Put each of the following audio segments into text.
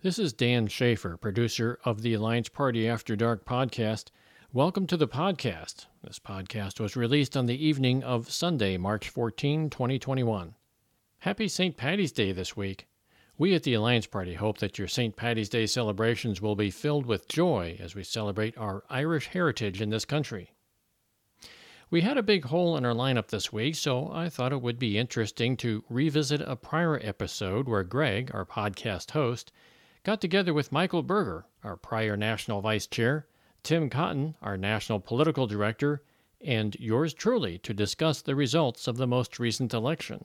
This is Dan Schaefer, producer of the Alliance Party After Dark podcast. Welcome to the podcast. This podcast was released on the evening of Sunday, March 14, 2021. Happy St. Patty's Day this week. We at the Alliance Party hope that your St. Patty's Day celebrations will be filled with joy as we celebrate our Irish heritage in this country. We had a big hole in our lineup this week, so I thought it would be interesting to revisit a prior episode where Greg, our podcast host, got together with Michael Burger, our prior national vice chair, Tim Cotton, our national political director, and yours truly to discuss the results of the most recent election.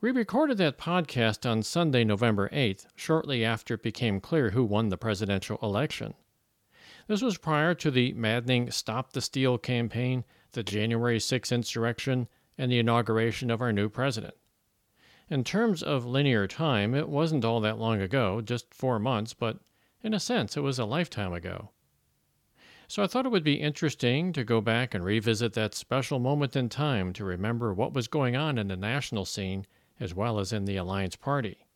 We recorded that podcast on Sunday, November 8th, shortly after it became clear who won the presidential election. This was prior to the maddening Stop the Steal campaign, the January 6 insurrection, and the inauguration of our new president. In terms of linear time, it wasn't all that long ago, just four months, but in a sense, it was a lifetime ago. So I thought it would be interesting to go back and revisit that special moment in time to remember what was going on in the national scene as well as in the Alliance Party.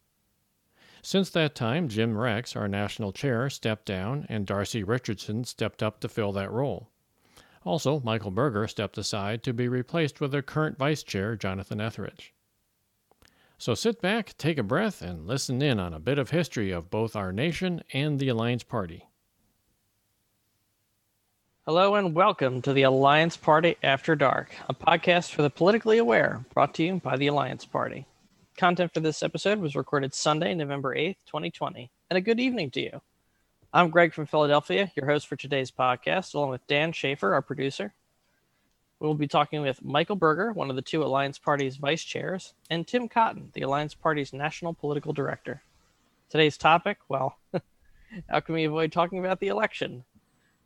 Since that time, Jim Rex, our national chair, stepped down, and Darcy Richardson stepped up to fill that role. Also, Michael Burger stepped aside to be replaced with their current vice chair, Jonathan Etheridge. So sit back, take a breath, and listen in on a bit of history of both our nation and the Alliance Party. Hello and welcome to the Alliance Party After Dark, a podcast for the politically aware, brought to you by the Alliance Party. Content for this episode was recorded Sunday, November 8th, 2020. And a good evening to you. I'm Greg from Philadelphia, your host for today's podcast, along with Dan Schaefer, our producer. We'll be talking with Michael Burger, one of the two Alliance Party's vice chairs, and Tim Cotton, the Alliance Party's national political director. Today's topic well, how can we avoid talking about the election?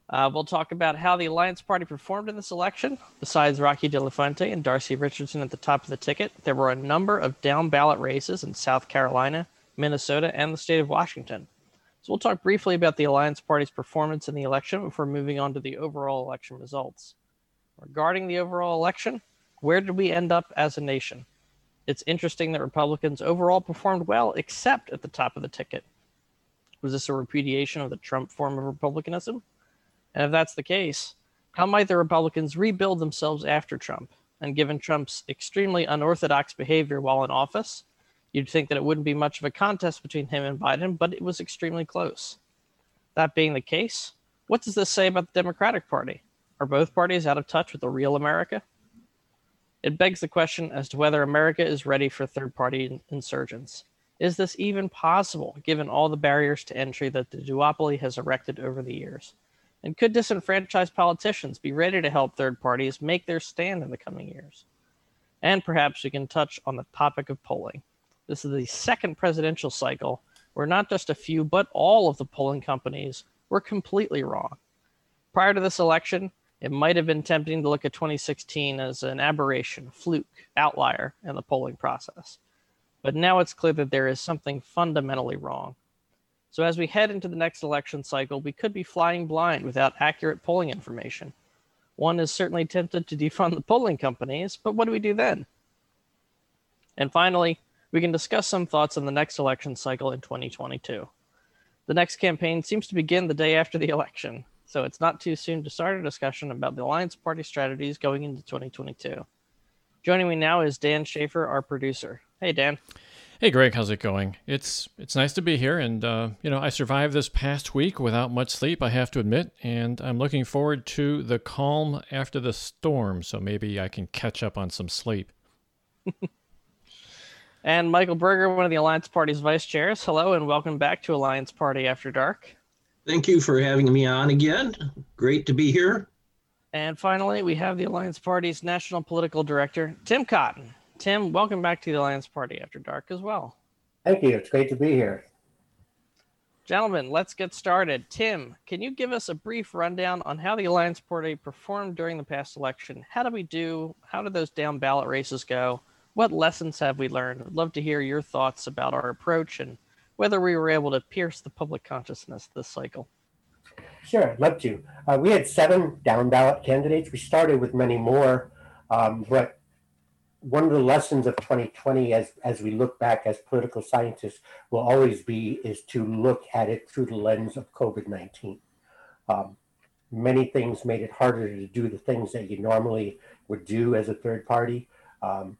Uh, we'll talk about how the Alliance Party performed in this election. Besides Rocky De La Fuente and Darcy Richardson at the top of the ticket, there were a number of down ballot races in South Carolina, Minnesota, and the state of Washington. So we'll talk briefly about the Alliance Party's performance in the election before moving on to the overall election results. Regarding the overall election, where did we end up as a nation? It's interesting that Republicans overall performed well, except at the top of the ticket. Was this a repudiation of the Trump form of republicanism? And if that's the case, how might the Republicans rebuild themselves after Trump? And given Trump's extremely unorthodox behavior while in office, you'd think that it wouldn't be much of a contest between him and Biden, but it was extremely close. That being the case, what does this say about the Democratic Party? Are both parties out of touch with the real America? It begs the question as to whether America is ready for third party insurgents. Is this even possible given all the barriers to entry that the duopoly has erected over the years? And could disenfranchised politicians be ready to help third parties make their stand in the coming years? And perhaps we can touch on the topic of polling. This is the second presidential cycle where not just a few, but all of the polling companies were completely wrong. Prior to this election, it might have been tempting to look at 2016 as an aberration, fluke, outlier in the polling process. But now it's clear that there is something fundamentally wrong. So, as we head into the next election cycle, we could be flying blind without accurate polling information. One is certainly tempted to defund the polling companies, but what do we do then? And finally, we can discuss some thoughts on the next election cycle in 2022. The next campaign seems to begin the day after the election, so it's not too soon to start a discussion about the Alliance Party strategies going into 2022. Joining me now is Dan Schaefer, our producer. Hey, Dan. Hey, Greg. How's it going? It's it's nice to be here, and uh, you know I survived this past week without much sleep. I have to admit, and I'm looking forward to the calm after the storm. So maybe I can catch up on some sleep. and Michael Burger, one of the Alliance Party's vice chairs. Hello, and welcome back to Alliance Party After Dark. Thank you for having me on again. Great to be here. And finally, we have the Alliance Party's National Political Director, Tim Cotton. Tim, welcome back to the Alliance Party After Dark as well. Thank you. It's great to be here. Gentlemen, let's get started. Tim, can you give us a brief rundown on how the Alliance Party performed during the past election? How did we do? How did those down ballot races go? What lessons have we learned? I'd love to hear your thoughts about our approach and whether we were able to pierce the public consciousness this cycle. Sure, I'd love to. Uh, we had seven down ballot candidates. We started with many more, um, but one of the lessons of 2020, as as we look back as political scientists, will always be is to look at it through the lens of COVID-19. Um, many things made it harder to do the things that you normally would do as a third party. Um,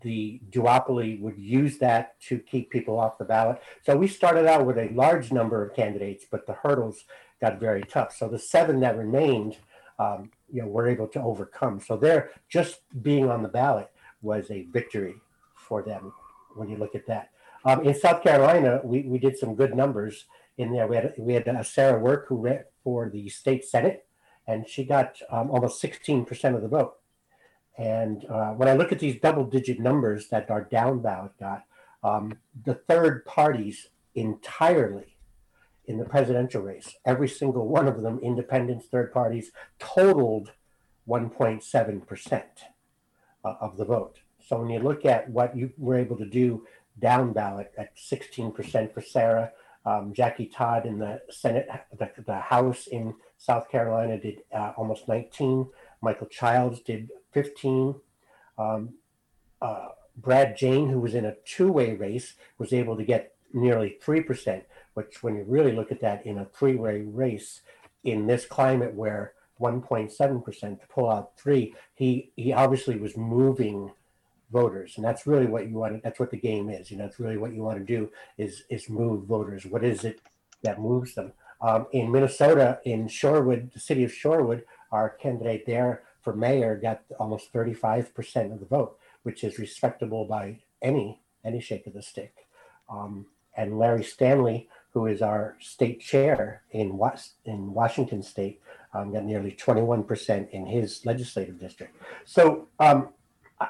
the duopoly would use that to keep people off the ballot. So we started out with a large number of candidates, but the hurdles got very tough. So the seven that remained, um, you know, were able to overcome. So they're just being on the ballot was a victory for them when you look at that. Um, in South Carolina, we, we did some good numbers in there. We had we had uh, Sarah Work who ran for the state senate, and she got um, almost 16% of the vote. And uh, when I look at these double digit numbers that our down ballot got, um, the third parties entirely in the presidential race, every single one of them, independents, third parties, totaled 1.7% uh, of the vote. So when you look at what you were able to do down ballot at 16% for Sarah, um, Jackie Todd in the Senate, the, the House in South Carolina did uh, almost 19. Michael Childs did 15. Um, uh, Brad Jayne, who was in a two way race, was able to get nearly 3%, which, when you really look at that in a three way race in this climate where 1.7% to pull out three, he, he obviously was moving voters and that's really what you want to, that's what the game is you know that's really what you want to do is is move voters what is it that moves them um, in minnesota in shorewood the city of shorewood our candidate there for mayor got almost 35% of the vote, which is respectable by any any shake of the stick. Um, and Larry Stanley, who is our state chair in Was- in Washington State, um, got nearly 21% in his legislative district. So um,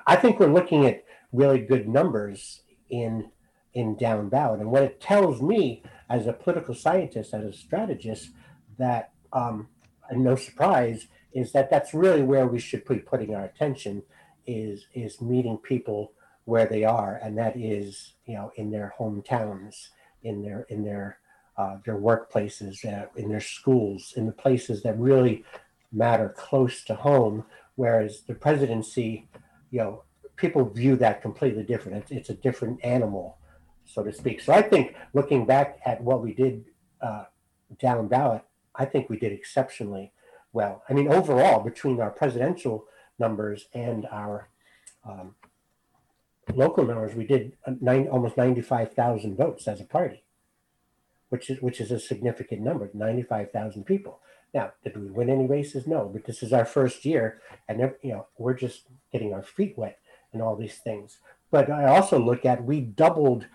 I think we're looking at really good numbers in in down ballot. And what it tells me as a political scientist, as a strategist, that um, no surprise is that that's really where we should be putting our attention is is meeting people where they are and that is you know in their hometowns in their in their uh, their workplaces uh, in their schools in the places that really matter close to home whereas the presidency you know people view that completely different. It's, it's a different animal so to speak. So i think looking back at what we did uh, down ballot I think we did exceptionally well. I mean, overall, between our presidential numbers and our um, local numbers, we did nine, almost 95,000 votes as a party, which is which is a significant number, 95,000 people. Now, did we win any races? No, but this is our first year, and you know we're just getting our feet wet and all these things. But I also look at we doubled.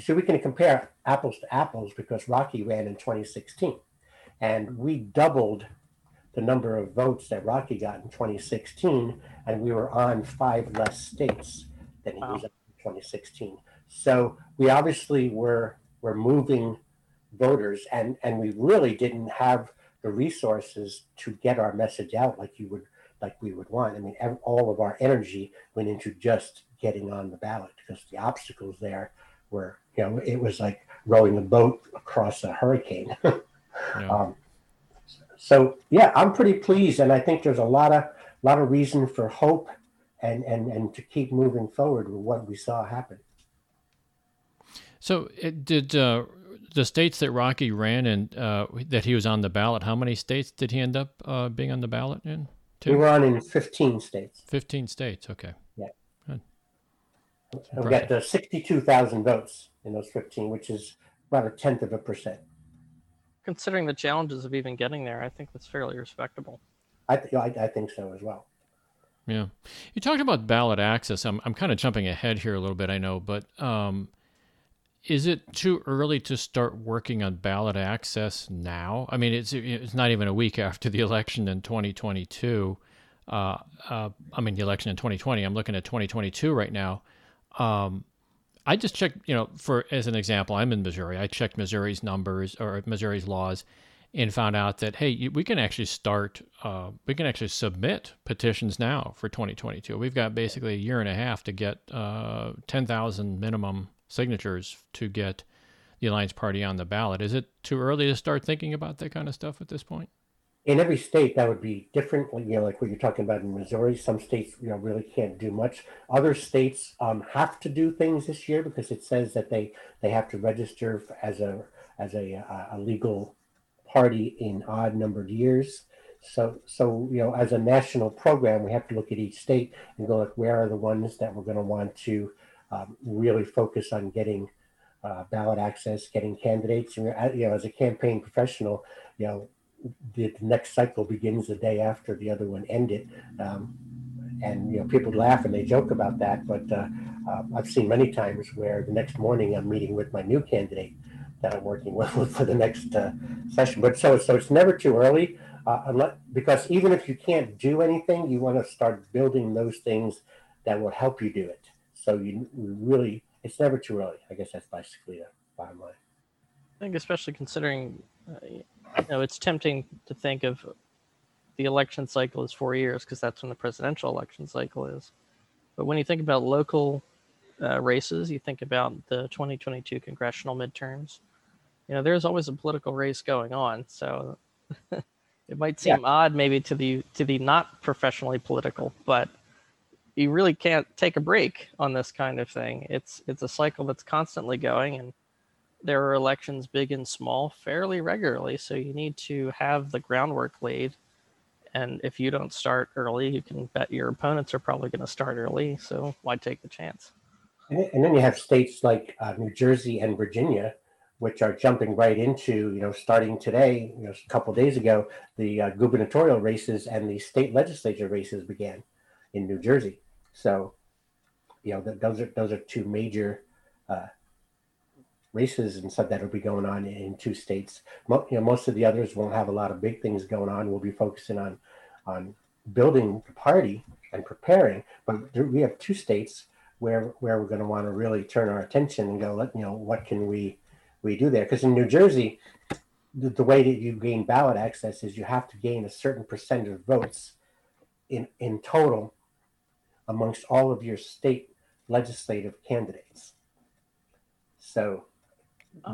So we can compare apples to apples because Rocky ran in 2016 and we doubled the number of votes that Rocky got in 2016, and we were on five less states than he wow. was in 2016. So we obviously were were moving voters, and and we really didn't have the resources to get our message out like you would like we would want. I mean, all of our energy went into just getting on the ballot because the obstacles there were, you know, it was like rowing a boat across a hurricane. Yeah. Um, so yeah, I'm pretty pleased, and I think there's a lot of lot of reason for hope and and and to keep moving forward with what we saw happen. So it, did uh, the states that Rocky ran and uh, that he was on the ballot? How many states did he end up uh, being on the ballot in? Two? We were on in 15 states. 15 states. Okay. Yeah. Good. We got the 62,000 votes in those 15, which is about a tenth of a percent considering the challenges of even getting there, I think that's fairly respectable. I, th- I, I think so as well. Yeah, you talked about ballot access. I'm I'm kind of jumping ahead here a little bit, I know, but um, is it too early to start working on ballot access now? I mean, it's it's not even a week after the election in 2022. Uh, uh, I mean, the election in 2020. I'm looking at 2022 right now. Um, I just checked, you know, for as an example, I'm in Missouri. I checked Missouri's numbers or Missouri's laws and found out that hey, we can actually start, uh, we can actually submit petitions now for 2022. We've got basically a year and a half to get uh, 10,000 minimum signatures to get the Alliance Party on the ballot. Is it too early to start thinking about that kind of stuff at this point? In every state that would be different you know like what you're talking about in missouri some states you know really can't do much. Other states um, have to do things this year because it says that they they have to register as a as a, a legal party in odd numbered years. So so you know as a national program we have to look at each state and go like where are the ones that we're going to want to um, really focus on getting uh, ballot access getting candidates. You know as a campaign professional you know the next cycle begins the day after the other one ended. Um, and you know, people laugh and they joke about that, but uh, uh, I've seen many times where the next morning I'm meeting with my new candidate that I'm working with for the next uh, session. But so so it's never too early, uh, unless, because even if you can't do anything, you want to start building those things that will help you do it. So you really, it's never too early. I guess that's basically the bottom line. I think, especially considering uh, you know, it's tempting to think of the election cycle as four years because that's when the presidential election cycle is. But when you think about local uh, races, you think about the 2022 congressional midterms. You know, there's always a political race going on, so it might seem yeah. odd maybe to the to the not professionally political, but you really can't take a break on this kind of thing. It's it's a cycle that's constantly going, and there are elections big and small fairly regularly. So you need to have the groundwork laid. And if you don't start early, you can bet your opponents are probably going to start early. So why take the chance? And then you have states like uh, New Jersey and Virginia, which are jumping right into, you know, starting today, you know, a couple days ago, the uh, gubernatorial races and the state legislature races began in New Jersey. So, you know, those are those are two major uh, races and stuff that'll be going on in two states. Mo- you know, most of the others won't have a lot of big things going on. We'll be focusing on on building the party and preparing. But we have two states where where we're going to want to really turn our attention and go, let you know, what can we we do there? Because in New Jersey, the, the way that you gain ballot access is you have to gain a certain percentage of votes in in total amongst all of your state legislative candidates. So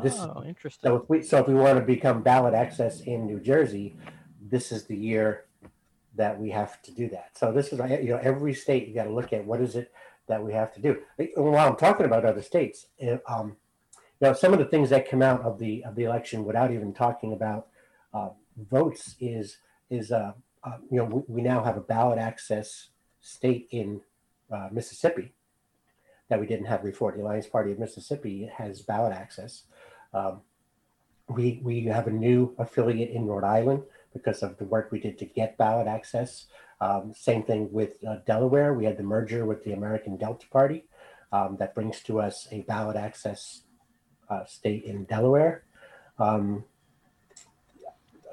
this, oh, interesting. So if we so if we want to become ballot access in New Jersey, this is the year that we have to do that. So this is you know every state you got to look at what is it that we have to do. While I'm talking about other states, um, you know some of the things that come out of the of the election without even talking about uh, votes is is uh, uh, you know we, we, now have a ballot access state in uh, Mississippi that we didn't have before. The Alliance Party of Mississippi has ballot access. Um, we we have a new affiliate in Rhode Island because of the work we did to get ballot access. Um, same thing with uh, Delaware. We had the merger with the American Delta Party um, that brings to us a ballot access uh, state in Delaware. Um,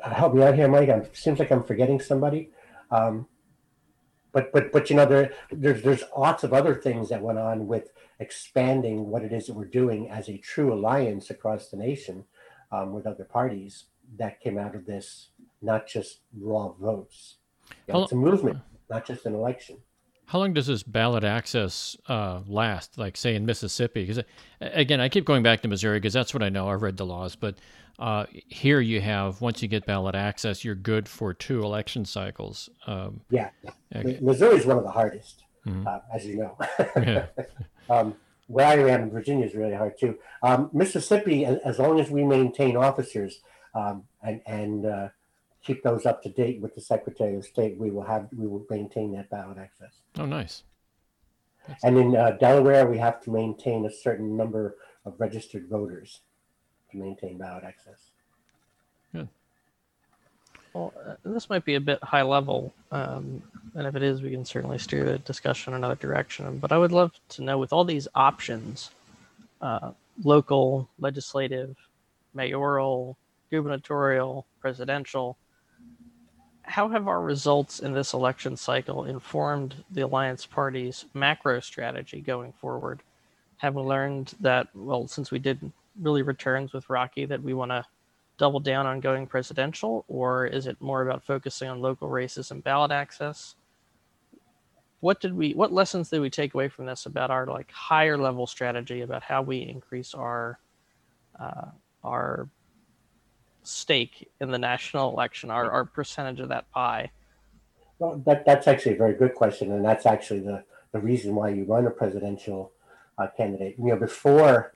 help me out here, Mike. It seems like I'm forgetting somebody. Um, but but but you know there there's there's lots of other things that went on with expanding what it is that we're doing as a true alliance across the nation um, with other parties that came out of this not just raw votes know, it's a movement not just an election how long does this ballot access uh, last? Like, say, in Mississippi? Because again, I keep going back to Missouri because that's what I know. I've read the laws, but uh, here you have once you get ballot access, you're good for two election cycles. Um, yeah, okay. Missouri is one of the hardest, mm-hmm. uh, as you know. yeah. um, where I am in Virginia is really hard too. Um, Mississippi, as long as we maintain officers um, and, and uh, keep those up to date with the Secretary of State, we will have we will maintain that ballot access. Oh, nice. That's and in uh, Delaware, we have to maintain a certain number of registered voters to maintain ballot access. Good. Well, uh, this might be a bit high level, um, and if it is, we can certainly steer the discussion in another direction. But I would love to know, with all these options, uh, local, legislative, mayoral, gubernatorial, presidential, how have our results in this election cycle informed the Alliance Party's macro strategy going forward? Have we learned that, well, since we did really returns with Rocky that we want to double down on going presidential, or is it more about focusing on local races and ballot access? What did we? What lessons did we take away from this about our like higher level strategy about how we increase our uh, our stake in the national election, our, our percentage of that pie? Well, that, that's actually a very good question, and that's actually the, the reason why you run a presidential uh, candidate. You know, before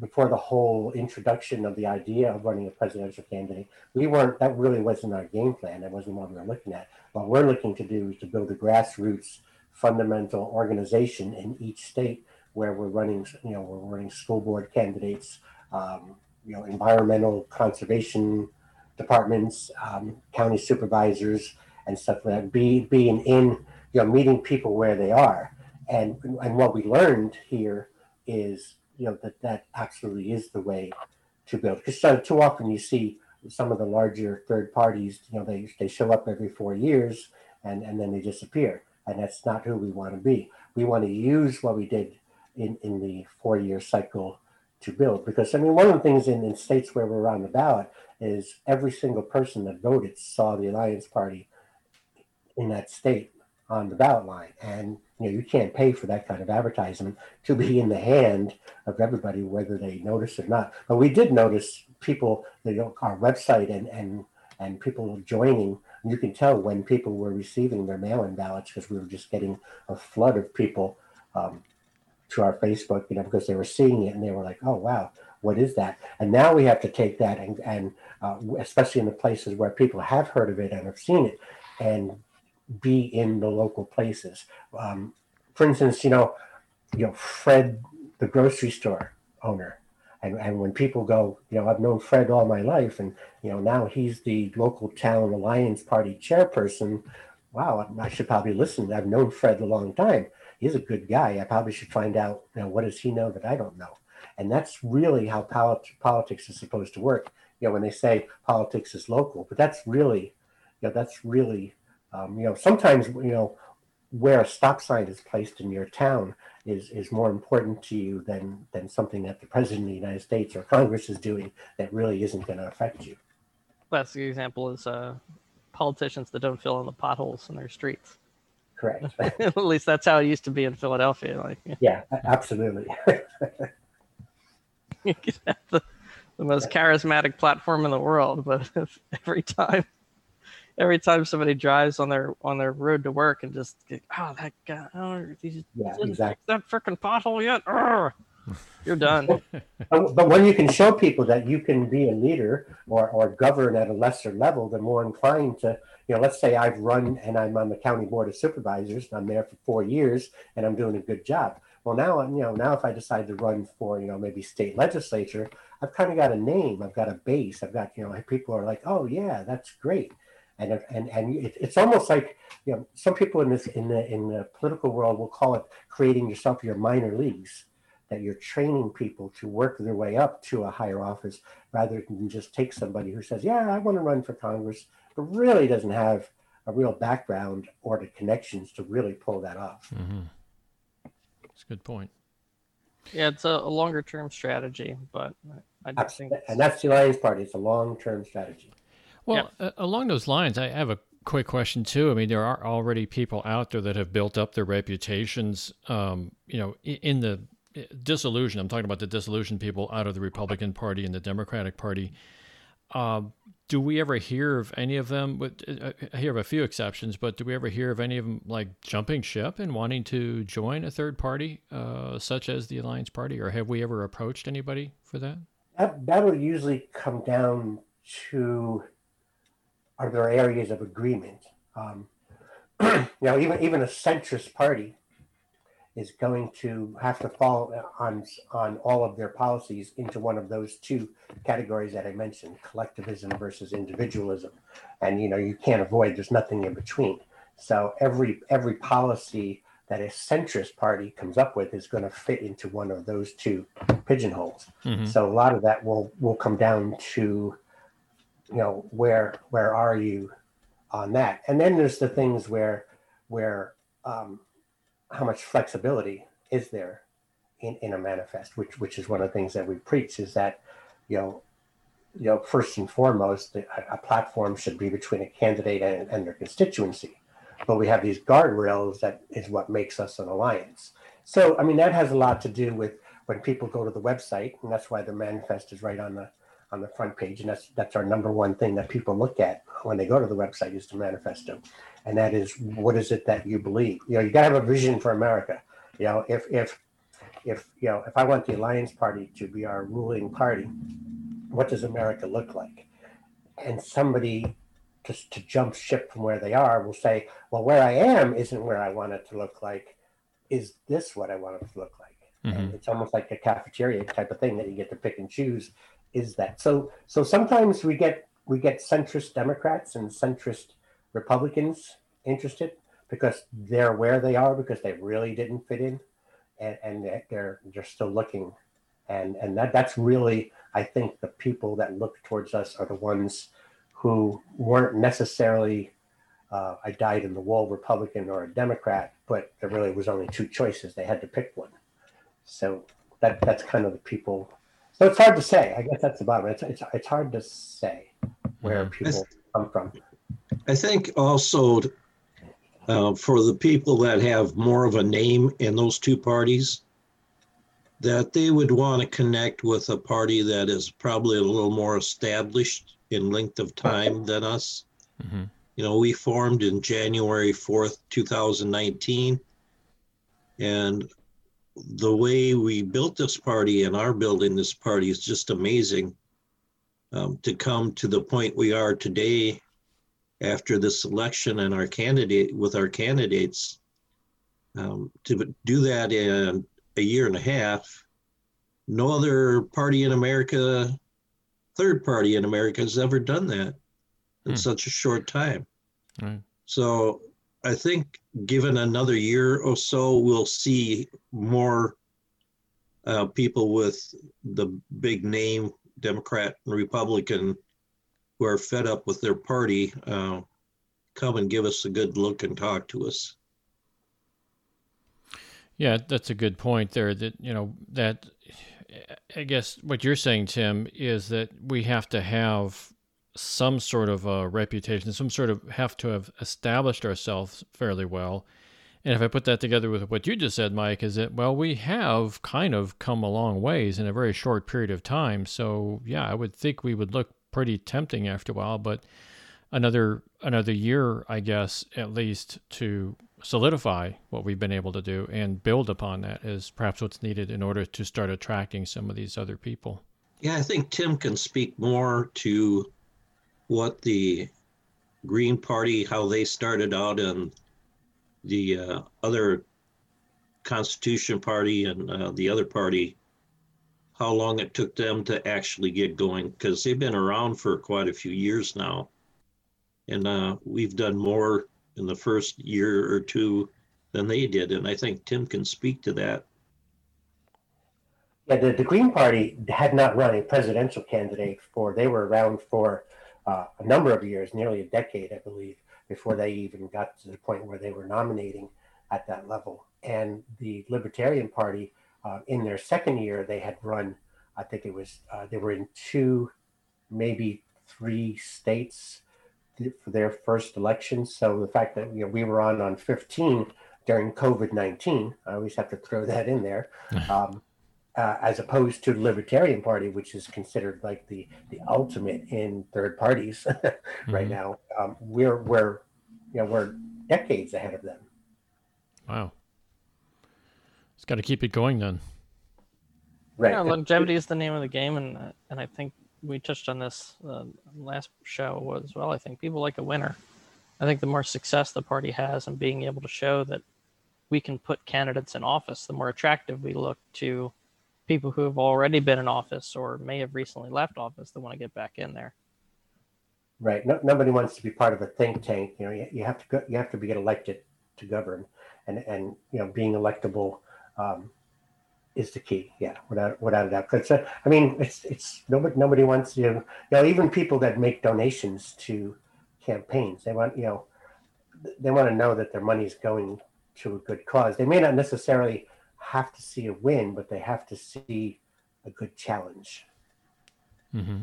before the whole introduction of the idea of running a presidential candidate, we weren't. That really wasn't our game plan. That wasn't what we were looking at. What we're looking to do is to build a grassroots, fundamental organization in each state where we're running. You know, we're running school board candidates. Um, you know, environmental conservation departments, um, county supervisors, and stuff like that. Be being in, you know, meeting people where they are, and and what we learned here is, you know, that that absolutely is the way to build. Because so, too often you see some of the larger third parties, you know, they they show up every four years and and then they disappear, and that's not who we want to be. We want to use what we did in in the four year cycle to build. Because I mean, one of the things in, in states where we're on the ballot is every single person that voted saw the Alliance Party in that state on the ballot line. And you know, you can't pay for that kind of advertisement to be in the hand of everybody, whether they notice or not. But we did notice people, you know, our website and and and people joining. You can tell when people were receiving their mail-in ballots because we were just getting a flood of people um, to our Facebook, you know, because they were seeing it and they were like, "Oh wow, what is that?" And now we have to take that and and uh, especially in the places where people have heard of it and have seen it, and be in the local places. Um, for instance, you know, you know, Fred, the grocery store owner, and, and when people go, you know, I've known Fred all my life, and you know, now he's the local town alliance party chairperson. Wow, I should probably listen. I've known Fred a long time. He's a good guy. I probably should find out, you know, what does he know that I don't know? And that's really how polit- politics is supposed to work. You know, when they say politics is local, but that's really, you know, that's really um, you know, sometimes you know where a stop sign is placed in your town is is more important to you than than something that the president of the United States or Congress is doing that really isn't going to affect you. Classic example is uh, politicians that don't fill in the potholes in their streets. Correct. At least that's how it used to be in Philadelphia. Like, yeah, absolutely. you could have the, the most charismatic platform in the world, but every time every time somebody drives on their on their road to work and just oh that guy oh he's yeah, exactly. that freaking pothole yet. You're done. But when you can show people that you can be a leader or, or govern at a lesser level they're more inclined to you know let's say i've run and i'm on the county board of supervisors and i'm there for four years and i'm doing a good job. Well now you know now if i decide to run for you know maybe state legislature i've kind of got a name i've got a base i've got you know people are like oh yeah that's great and and and it, it's almost like you know some people in this in the in the political world will call it creating yourself your minor leagues that you're training people to work their way up to a higher office rather than just take somebody who says yeah i want to run for congress but really doesn't have a real background or the connections to really pull that off. Mm-hmm. that's a good point. Yeah it's a, a longer term strategy but i, I think and that's the alliance party. It's a long term strategy well, uh, along those lines, I have a quick question too. I mean, there are already people out there that have built up their reputations, um, you know, in the uh, dissolution. I'm talking about the dissolution people out of the Republican Party and the Democratic Party. Uh, do we ever hear of any of them? But uh, I hear of a few exceptions, but do we ever hear of any of them like jumping ship and wanting to join a third party, uh, such as the Alliance Party, or have we ever approached anybody for that? That that will usually come down to are there areas of agreement? Um, you know, even even a centrist party is going to have to fall on on all of their policies into one of those two categories that I mentioned: collectivism versus individualism. And you know, you can't avoid. There's nothing in between. So every every policy that a centrist party comes up with is going to fit into one of those two pigeonholes. Mm-hmm. So a lot of that will will come down to you know where where are you on that? And then there's the things where where um, how much flexibility is there in, in a manifest which which is one of the things that we preach is that you know you know first and foremost a, a platform should be between a candidate and, and their constituency. But we have these guardrails that is what makes us an alliance. So i mean that has a lot to do with when people go to the website and that's why the manifest is right on the on the front page, and that's that's our number one thing that people look at when they go to the website is the manifesto, and that is what is it that you believe. You know, you got to have a vision for America. You know, if if if you know if I want the Alliance Party to be our ruling party, what does America look like? And somebody just to jump ship from where they are will say, well, where I am isn't where I want it to look like. Is this what I want it to look like? Mm-hmm. It's almost like a cafeteria type of thing that you get to pick and choose. Is that so? So sometimes we get we get centrist Democrats and centrist Republicans interested because they're where they are because they really didn't fit in, and, and they're they're still looking, and and that that's really I think the people that look towards us are the ones who weren't necessarily uh, I died in the wall Republican or a Democrat, but there really was only two choices. They had to pick one. So that that's kind of the people. So it's hard to say. I guess that's the bottom. It's it's, it's hard to say where people come from. I think also uh, for the people that have more of a name in those two parties, that they would want to connect with a party that is probably a little more established in length of time than us. Mm-hmm. You know, we formed in January 4th, 2019. And the way we built this party and are building this party is just amazing. Um, to come to the point we are today after this election and our candidate with our candidates um, to do that in a year and a half no other party in america third party in america has ever done that in hmm. such a short time right. so I think given another year or so, we'll see more uh, people with the big name Democrat and Republican who are fed up with their party uh, come and give us a good look and talk to us. Yeah, that's a good point there. That you know that I guess what you're saying, Tim, is that we have to have some sort of a reputation, some sort of have to have established ourselves fairly well. And if I put that together with what you just said, Mike, is that, well, we have kind of come a long ways in a very short period of time. So, yeah, I would think we would look pretty tempting after a while, but another another year, I guess, at least to solidify what we've been able to do and build upon that is perhaps what's needed in order to start attracting some of these other people. Yeah, I think Tim can speak more to what the Green Party, how they started out, and the uh, other Constitution Party and uh, the other party, how long it took them to actually get going, because they've been around for quite a few years now. And uh, we've done more in the first year or two than they did. And I think Tim can speak to that. Yeah, the, the Green Party had not run a presidential candidate for, they were around for uh, a number of years, nearly a decade, I believe, before they even got to the point where they were nominating at that level. And the Libertarian Party, uh, in their second year, they had run, I think it was, uh, they were in two, maybe three states for their first election. So the fact that you know, we were on on 15 during COVID 19, I always have to throw that in there. Um, uh, as opposed to the Libertarian Party, which is considered like the the ultimate in third parties right mm-hmm. now. Um, we're we're you know we're decades ahead of them. Wow, it's got to keep it going then. Right, yeah, longevity is the name of the game, and and I think we touched on this uh, last show as well. I think people like a winner. I think the more success the party has in being able to show that we can put candidates in office, the more attractive we look to people who have already been in office or may have recently left office that want to get back in there. Right. No, nobody wants to be part of a think tank. You know, you, you have to go, you have to be get elected to govern, and and you know, being electable um, is the key. Yeah, without without a doubt. Because uh, I mean, it's it's nobody nobody wants to. You know, even people that make donations to campaigns, they want you know, they want to know that their money is going to a good cause. They may not necessarily have to see a win, but they have to see a good challenge. Mm-hmm.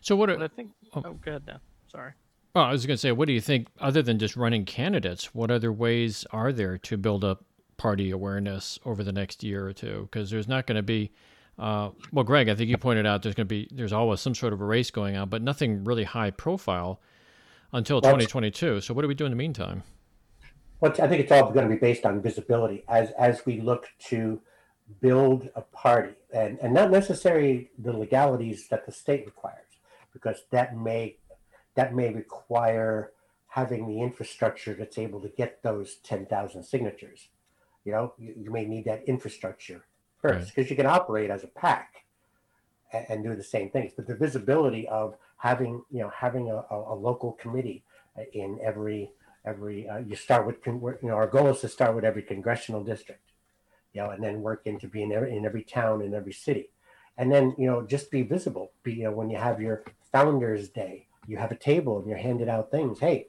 So what? I think. Oh, oh good. Now, sorry. Oh, I was going to say, what do you think? Other than just running candidates, what other ways are there to build up party awareness over the next year or two? Because there's not going to be. Uh, well, Greg, I think you pointed out there's going to be there's always some sort of a race going on, but nothing really high profile until Well, 2022. So what do we do in the meantime? Well, I think it's all going to be based on visibility as as we look to build a party, and and not necessarily the legalities that the state requires, because that may that may require having the infrastructure that's able to get those ten thousand signatures. You know, you, you may need that infrastructure first because you can operate as a PAC and, and do the same things, but the visibility of having you know having a, a, a local committee in every every uh, you start with con- you know our goal is to start with every congressional district you know and then work into being every, in every town in every city. And then you know just be visible. Be you know when you have your founders day you have a table and you're handed out things. Hey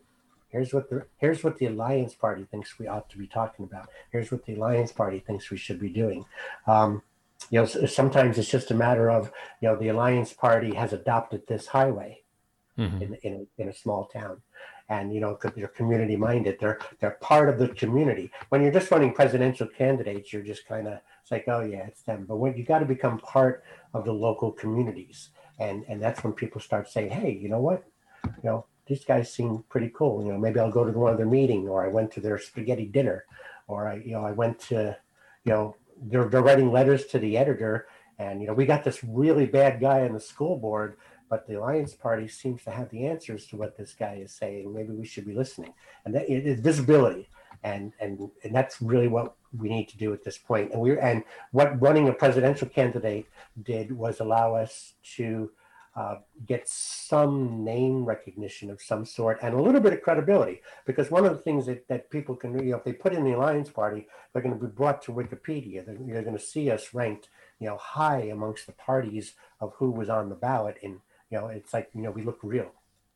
here's what the here's what the alliance party thinks we ought to be talking about. Here's what the alliance party thinks we should be doing. Um, you know sometimes it's just a matter of you know the alliance party has adopted this highway Mhm. in, in, a, in a small town and you know 'cause they're community minded they're they're part of the community. When you're just running presidential candidates you're just kind of it's like oh yeah it's them. But when you got to become part of the local communities. And and that's when people start saying hey you know what? You know these guys seem pretty cool. You know maybe i'll go to one of their meeting or i went to their spaghetti dinner or i you know i went to you know they're, they're writing letters to the editor and you know we got this really bad guy on the school board but the alliance party seems to have the answers to what this guy is saying. Maybe we should be listening. And that it is visibility. And and and that's really what we need to do at this point. and we're and what running a presidential candidate did was allow us to uh, get some name recognition of some sort and a little bit of credibility. Because one of the things that, that people can you know if they put in the alliance party they're going to be brought to wikipedia. They're, they're going to see us ranked you know high amongst the parties of who was on the ballot and you know it's like you know we look real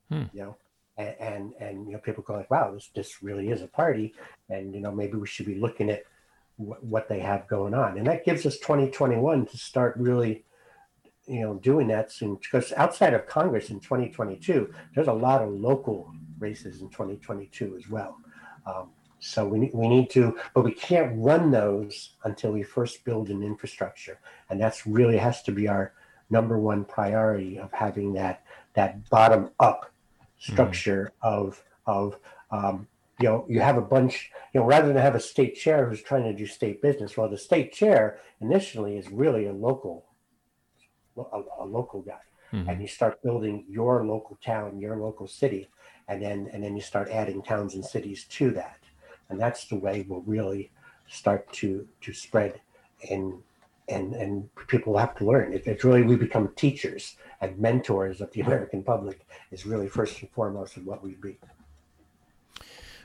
Hmm. you know and, and and you know people go like wow this this really is a party. And you know maybe we should be looking at wh- what they have going on. And that gives us 2021 to start really you know doing that soon. Because outside of congress in 2022 there's a lot of local races in 2022 as well. Um, so we we need to but we can't run those until we first build an infrastructure. And that's really has to be our number one priority of having that that bottom up structure of of um, you know you have a bunch you know rather than have a state chair who's trying to do state business well the state chair initially is really a local a, a local guy Mhm. and you start building your local town your local city and then and then you start adding towns and cities to that and that's the way we'll really start to to spread and and and people have to learn it, it's really we become teachers and mentors of the american public is really first and foremost of what we be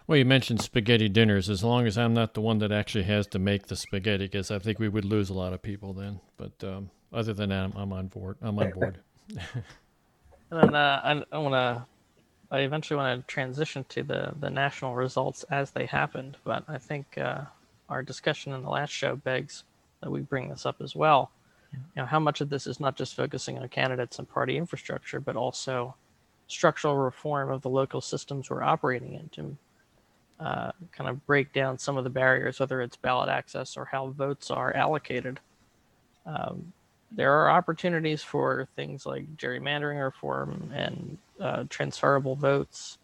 Well, you mentioned spaghetti dinners. As long as I'm not the one that actually has to make the spaghetti, because I think we would lose a lot of people then. But um, other than that, I'm, I'm on board. I'm on board. And then uh, I, I want to, I eventually want to transition to the the national results as they happened. But I think uh, our discussion in the last show begs that we bring this up as well. You know, how much of this is not just focusing on candidates and party infrastructure, but also structural reform of the local systems we're operating in to uh, kind of break down some of the barriers, whether it's ballot access or how votes are allocated. Um, there are opportunities for things like gerrymandering reform and uh, transferable votes,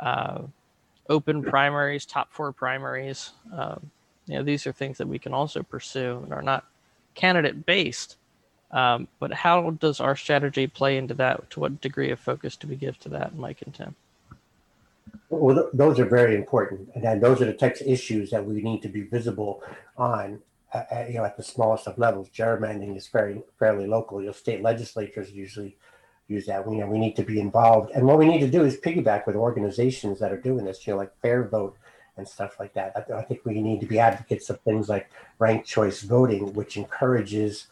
uh, open primaries, top four primaries. Um, you know, these are things that we can also pursue and are not candidate based. Um, but how does our strategy play into that? To what degree of focus do we give to that, Mike and Tim? Well, th- those are very important, and those are the types of issues that we need to be visible on. Uh, uh, you know, at the smallest of levels, gerrymandering is very fairly local. Your state legislatures usually use that. We, you know, we need to be involved, and what we need to do is piggyback with organizations that are doing this. You know, like Fair Vote and stuff like that. I, I think we need to be advocates of things like ranked choice voting, which encourages,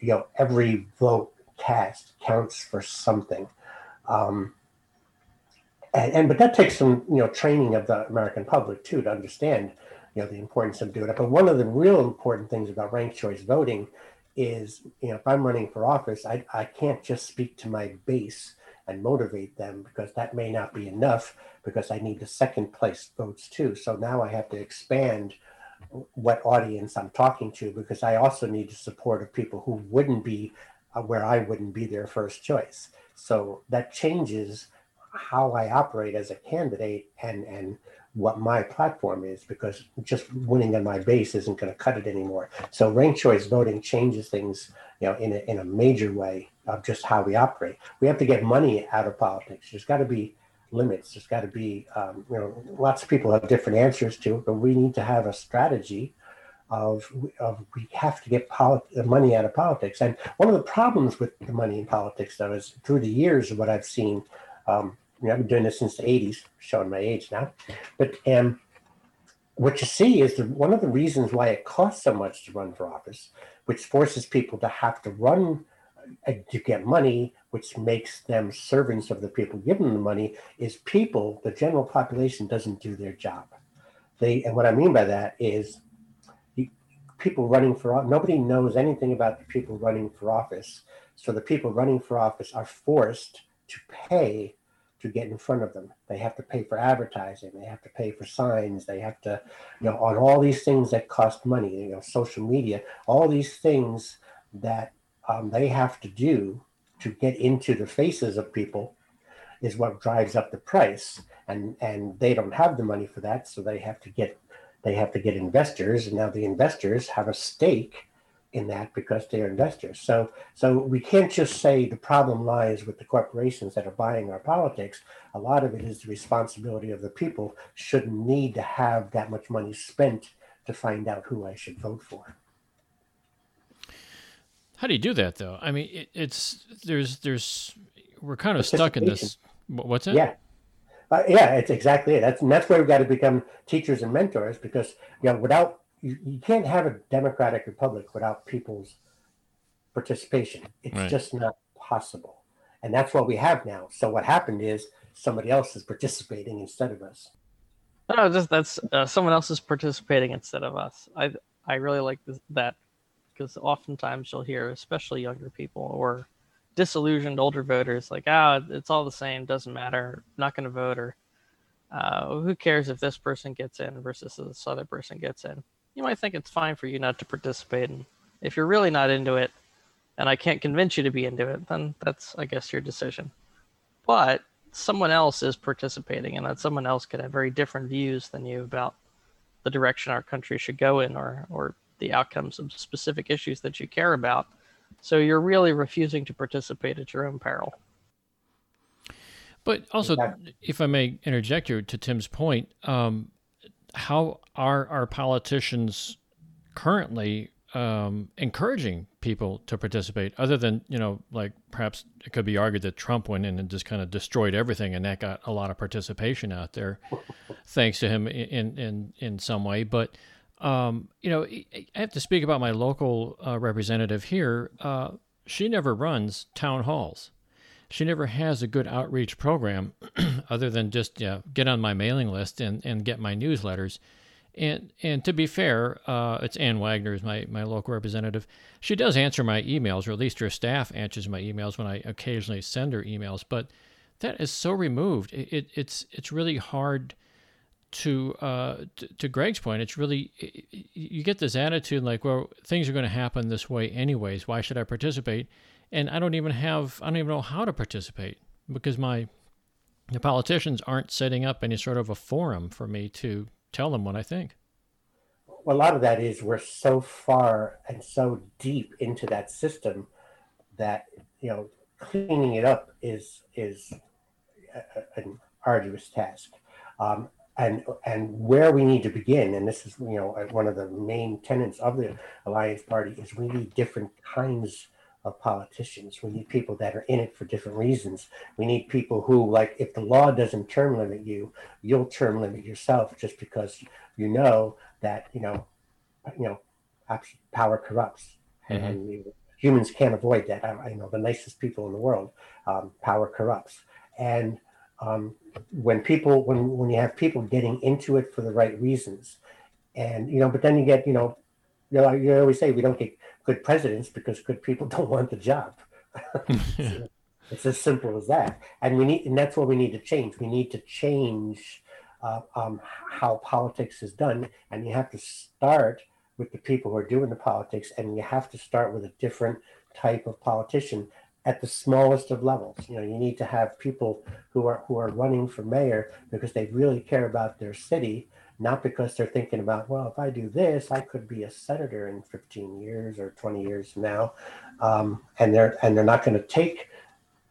you know, every vote cast counts for something. Um, and, and but that takes some you know training of the American public too to understand you know the importance of doing it. But one of the real important things about ranked choice voting is you know if I'm running for office, I I can't just speak to my base and motivate them because that may not be enough because I need the second place votes too. So now I have to expand what audience I'm talking to because I also need the support of people who wouldn't be uh, where I wouldn't be their first choice. So that changes how I operate as a candidate and and what my platform is because just winning on my base isn't going to cut it anymore. So ranked choice voting changes things, you know, in a, in a major way of just how we operate. We have to get money out of politics. There's got to be limits. There's got to be, um, you know, lots of people have different answers to it, but we need to have a strategy of, of we have to get polit- money out of politics. And one of the problems with the money in politics, though, is through the years of what I've seen, um, you know, I've been doing this since the 80s, showing my age now, but um, what you see is that one of the reasons why it costs so much to run for office, which forces people to have to run uh, to get money, which makes them servants of the people giving them the money, is people, the general population doesn't do their job. They, and what I mean by that is people running for nobody knows anything about the people running for office. So the people running for office are forced to pay to get in front of them. They have to pay for advertising. They have to pay for signs. They have to, you know, on all these things that cost money. You know, social media, all these things that um, they have to do to get into the faces of people is what drives up the price. And and they don't have the money for that, so they have to get they have to get investors, and now the investors have a stake in that because they're investors. So, so we can't just say the problem lies with the corporations that are buying our politics. A lot of it is the responsibility of the people. Shouldn't need to have that much money spent to find out who I should vote for. How do you do that, though? I mean, it, it's there's there's we're kind of stuck in this. What's that? Yeah, uh, yeah, it's exactly it. That's and that's where we've got to become teachers and mentors because you know without you, you can't have a democratic republic without people's participation. It's right. just not possible, and that's what we have now. So what happened is somebody else is participating instead of us. No, just that's uh, someone else is participating instead of us. I I really like this, that because oftentimes you'll hear, especially younger people or disillusioned older voters like ah oh, it's all the same doesn't matter not going to vote or uh, who cares if this person gets in versus this other person gets in? You might think it's fine for you not to participate and if you're really not into it and i can't convince you to be into it then that's i guess your decision. But someone else is participating and that someone else could have very different views than you about the direction our country should go in or or the outcomes of specific issues that you care about so you're really refusing to participate at your own peril. But also, if I may interject here to Tim's point, um, how are our politicians currently um, encouraging people to participate? Other than you know, like perhaps it could be argued that Trump went in and just kind of destroyed everything, and that got a lot of participation out there, thanks to him in in in some way. But um, you know, I have to speak about my local uh, representative here. Uh, she never runs town halls. She never has a good outreach program other than just yeah, get on my mailing list and, and get my newsletters. And and to be fair, uh, it's Ann Wagner is my, my local representative. She does answer my emails, or at least her staff answers my emails when I occasionally send her emails. But that is so removed. It, it it's it's really hard to, uh, to, to Greg's point, it's really you get this attitude like, well, things are going to happen this way anyways. Why should I participate? And I don't even have I don't even know how to participate because my the politicians aren't setting up any sort of a forum for me to tell them what I think. Well, a lot of that is we're so far and so deep into that system that you know cleaning it up is is a, an arduous task. Um, and and where we need to begin and this is you know one of the main tenets of the alliance party is we need different kinds of politicians. We need people that are in it for different reasons. We need people who like if the law doesn't term limit you you'll term limit yourself just because you know that you know you know power corrupts. Mm-hmm. and we, humans can't avoid that. I, I, know the nicest people in the world. Um, power corrupts. And um, when people when when you have people getting into it for the right reasons. And you know but then you get you know you know you always say we don't get good presidents because good people don't want the job. It's as simple as that. And we need and that's what we need to change. We need to change uh, um, how politics is done, and you have to start with the people who are doing the politics, and you have to start with a different type of politician at the smallest of levels. You know, you need to have people who are who are running for mayor because they really care about their city, not because they're thinking about, well, if I do this, I could be a senator in 15 years or 20 years now, um, and they're and they're not going to take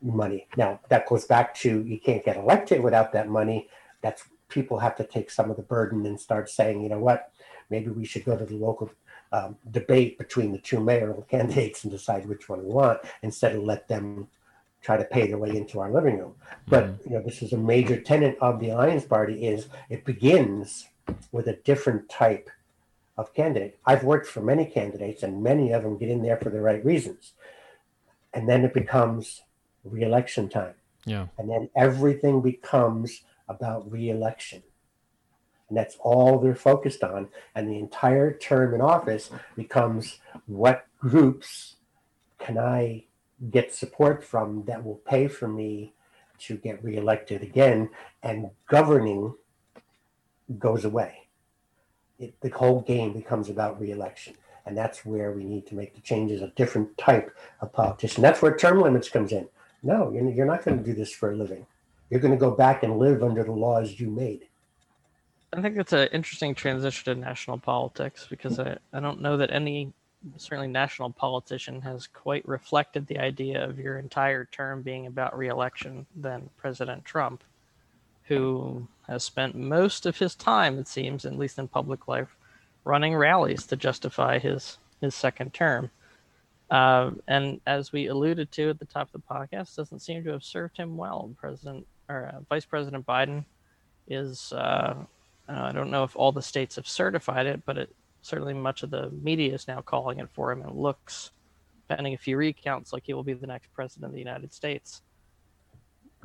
money. Now that goes back to you can't get elected without that money. That's people have to take some of the burden and start saying, you know what, maybe we should go to the local um, debate between the two mayoral candidates and decide which one we want instead of let them try to pay their way into our living room. But Mhm. you know, this is a major tenet of the Alliance Party is it begins with a different type of candidate. I've worked for many candidates and many of them get in there for the right reasons. And then it becomes reelection time. Yeah. And then everything becomes about reelection. And that's all they're focused on. And the entire term in office becomes what groups can I get support from that will pay for me to get reelected again? And governing goes away. It, the whole game becomes about reelection. And that's where we need to make the changes, a different type of politician. That's where term limits comes in. No, you're, you're not going to do this for a living. You're going to go back and live under the laws you made. I think it's an interesting transition to national politics because I, I don't know that any certainly national politician has quite reflected the idea of your entire term being about reelection than President Trump, who has spent most of his time, it seems, at least in public life, running rallies to justify his his second term. Uh, and as we alluded to at the top of the podcast, doesn't seem to have served him well. President or uh, Vice President Biden is uh, uh, I don't know if all the states have certified it, but it certainly much of the media is now calling it for him, and looks, pending a few recounts, like he will be the next president of the United States.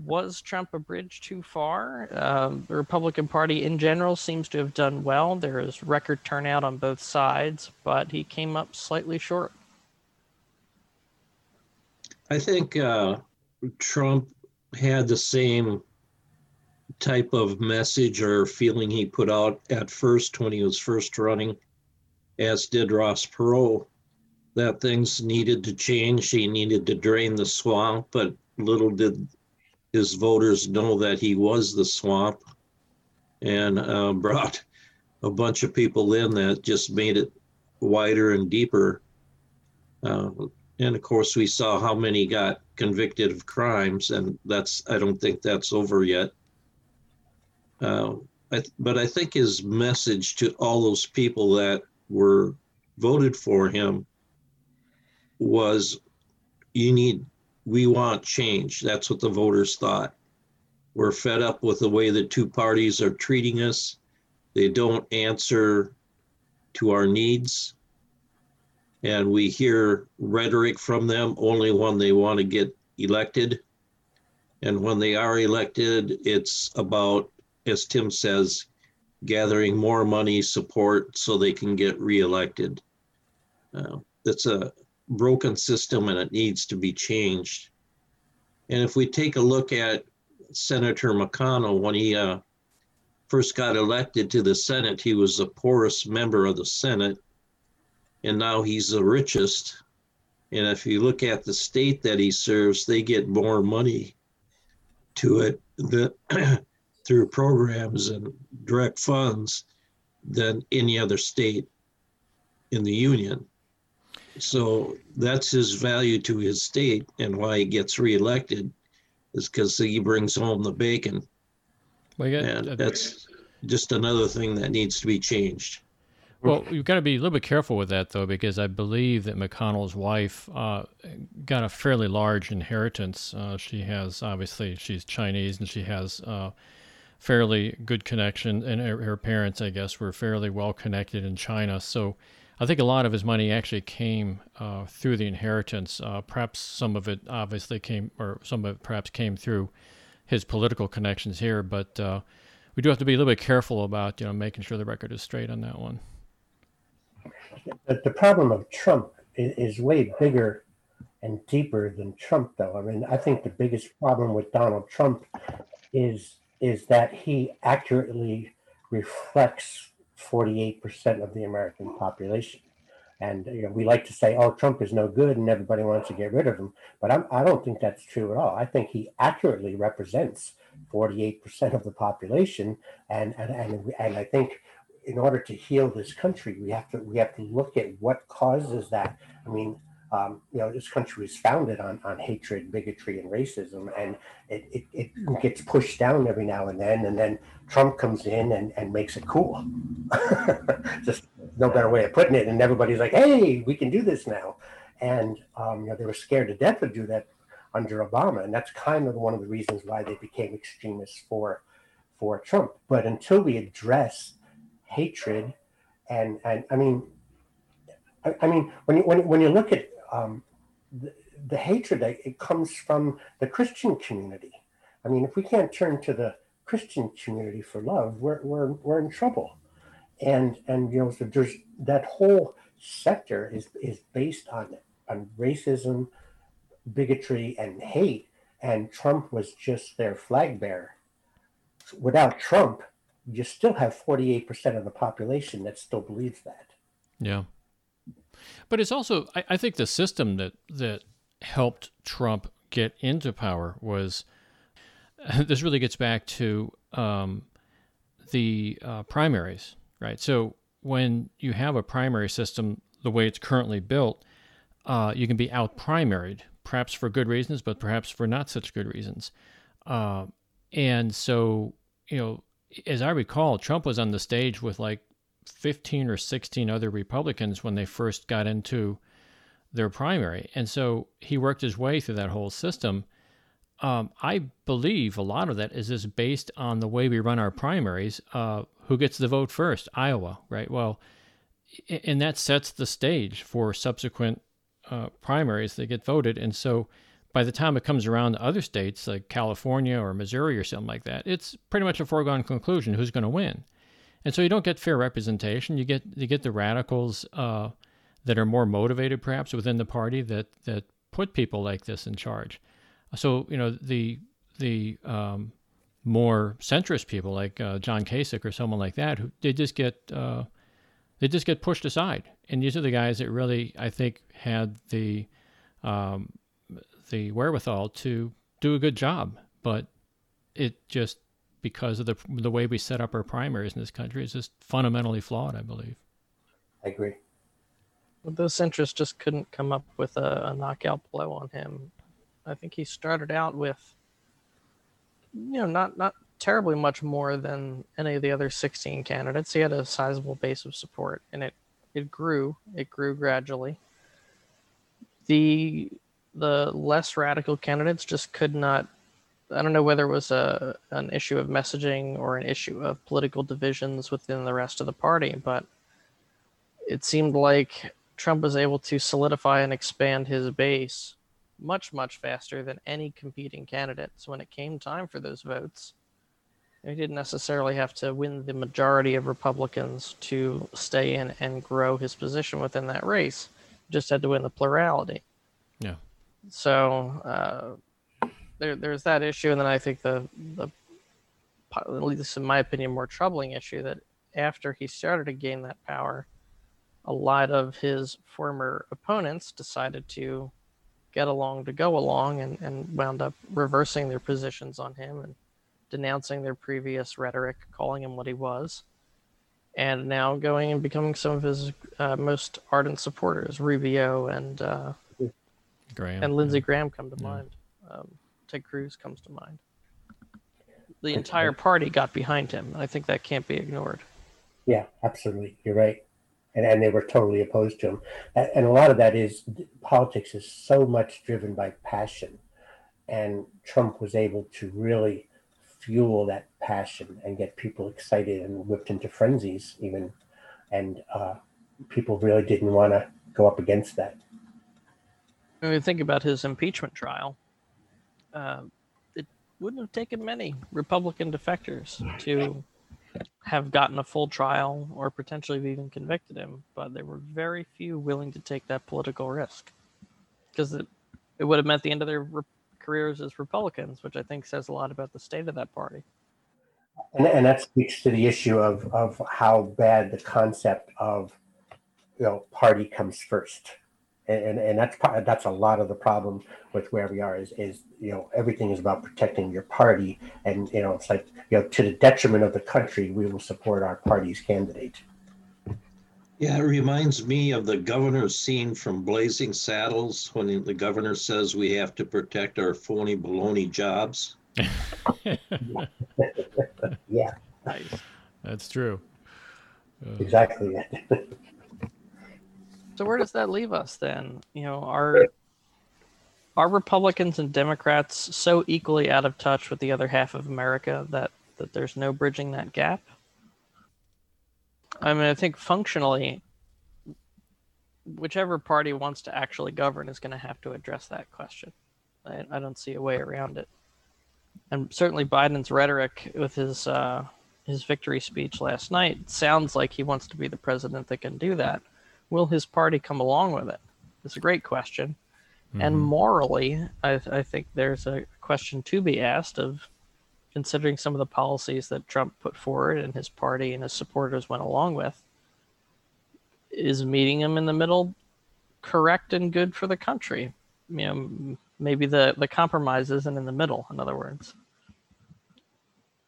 Was Trump a bridge too far? Um, the Republican Party in general seems to have done well. There is record turnout on both sides, but he came up slightly short. I think uh, Trump had the same type of message or feeling he put out at first when he was first running, as did Ross Perot, that things needed to change. He needed to drain the swamp, but little did his voters know that he was the swamp and uh, brought a bunch of people in that just made it wider and deeper. Uh, and of course, we saw how many got convicted of crimes, and that's, I don't think that's over yet. Uh, I, but I think his message to all those people that were voted for him was you need, we want change. That's what the voters thought. We're fed up with the way the two parties are treating us. They don't answer to our needs and we hear rhetoric from them only when they want to get elected. And when they are elected, it's about, as Tim says, gathering more money support so they can get reelected. Uh, that's a broken system and it needs to be changed. And if we take a look at Senator McConnell, when he uh, first got elected to the Senate, he was the poorest member of the Senate and now he's the richest. And if you look at the state that he serves, they get more money to it the, through programs and direct funds than any other state in the union. So that's his value to his state and why he gets reelected is because he brings home the bacon. Well, you got- And that's just another thing that needs to be changed. Well, you've got to be a little bit careful with that, though, because I believe that McConnell's wife uh, got a fairly large inheritance. Uh, she has, obviously, she's Chinese and she has uh, fairly good connection, and her, her parents, I guess, were fairly well connected in China. So I think a lot of his money actually came uh, through the inheritance. Uh, perhaps some of it obviously came, or some of it perhaps came through his political connections here, but uh, we do have to be a little bit careful about, you know, making sure the record is straight on that one. The problem of Trump is way bigger and deeper than Trump, though. I mean, I think the biggest problem with Donald Trump is is that he accurately reflects 48% of the American population. And you know, we like to say, "Oh, Trump is no good," and everybody wants to get rid of him. But I'm, I do not think that's true at all. I think he accurately represents 48% of the population, and and and, and I think in order to heal this country, we have to we have to look at what causes that. I mean, um, you know, this country was founded on, on hatred, bigotry, and racism, and it, it, it, gets pushed down every now and then, and then Trump comes in and, and makes it cool. Just no better way of putting it. And everybody's like, hey, we can do this now. And um, you know, they were scared to death to do that under Obama, and that's kind of one of the reasons why they became extremists for for Trump. But until we address hatred, and and I mean, I, I mean, when you when, when you look at um, the, the hatred, it comes from the Christian community. I mean, if we can't turn to the Christian community for love, we're we're we're in trouble. And and you know, so there's that whole sector is is based on on racism, bigotry, and hate. And Trump was just their flag bearer. Without Trump, you still have 48% of the population that still believes that. Yeah. But it's also, I, I think the system that, that helped Trump get into power was this really gets back to um, the uh, primaries, right? So when you have a primary system the way it's currently built, uh, you can be out primaried, perhaps for good reasons, but perhaps for not such good reasons. Uh, and so, you know, as I recall, Trump was on the stage with like 15 or 16 other Republicans when they first got into their primary. And so he worked his way through that whole system. Um, I believe a lot of that is just based on the way we run our primaries. Uh, who gets the vote first? Iowa, right? Well, and that sets the stage for subsequent uh, primaries that get voted. And so by the time it comes around to other states like California or Missouri or something like that, it's pretty much a foregone conclusion who's going to win. And so you don't get fair representation. You get you get the radicals uh, that are more motivated, perhaps within the party that that put people like this in charge. So you know the the um, more centrist people like uh, John Kasich or someone like that, who they just get uh, they just get pushed aside. And these are the guys that really I think had the um, the wherewithal to do a good job, but it just because of the the way we set up our primaries in this country is just fundamentally flawed. I believe. I agree. Well, those centrists just couldn't come up with a, a knockout blow on him. I think he started out with, you know, not not terribly much more than any of the other 16 candidates. He had a sizable base of support, and it it grew. It grew gradually. The the less radical candidates just could not I don't know whether it was a an issue of messaging or an issue of political divisions within the rest of the party, but it seemed like Trump was able to solidify and expand his base much much faster than any competing candidates when it came time for those votes, he didn't necessarily have to win the majority of Republicans to stay in and grow his position within that race. He just had to win the plurality. Yeah. So uh, there there's that issue, and then I think the the at least in my opinion more troubling issue that after he started to gain that power, a lot of his former opponents decided to get along to go along and, and wound up reversing their positions on him and denouncing their previous rhetoric, calling him what he was, and now going and becoming some of his uh, most ardent supporters. Rubio and uh, Graham, and Lindsey yeah. Graham come to yeah. mind. Um, Ted Cruz comes to mind. The entire party got behind him. I think that can't be ignored. Yeah, absolutely. You're right. And, and they were totally opposed to him. And a lot of that is politics is so much driven by passion. And Trump was able to really fuel that passion and get people excited and whipped into frenzies, even. And uh, people really didn't want to go up against that. When we think about his impeachment trial, uh, it wouldn't have taken many Republican defectors to have gotten a full trial or potentially even convicted him, but there were very few willing to take that political risk because it, it would have meant the end of their re- careers as Republicans, which I think says a lot about the state of that party. And, and that speaks to the issue of, of how bad the concept of, you know, party comes first. And, and, and that's, part- that's a lot of the problem with where we are is, is, you know, everything is about protecting your party. And, you know, it's like, you know, to the detriment of the country, we will support our party's candidate. Yeah, it reminds me of the governor's scene from Blazing Saddles when the governor says we have to protect our phony baloney jobs. Yeah, Nice. That's true. exactly. So where does that leave us then? You know, are are Republicans and Democrats so equally out of touch with the other half of America that that there's no bridging that gap? I mean, I think functionally, whichever party wants to actually govern is going to have to address that question. I, I don't see a way around it. And certainly Biden's rhetoric with his uh, his victory speech last night sounds like he wants to be the president that can do that. Will his party come along with it? It's a great question. And morally, I, I think there's a question to be asked of considering some of the policies that Trump put forward and his party and his supporters went along with. Is meeting him in the middle correct and good for the country? You know, maybe the, the compromise isn't in the middle, in other words.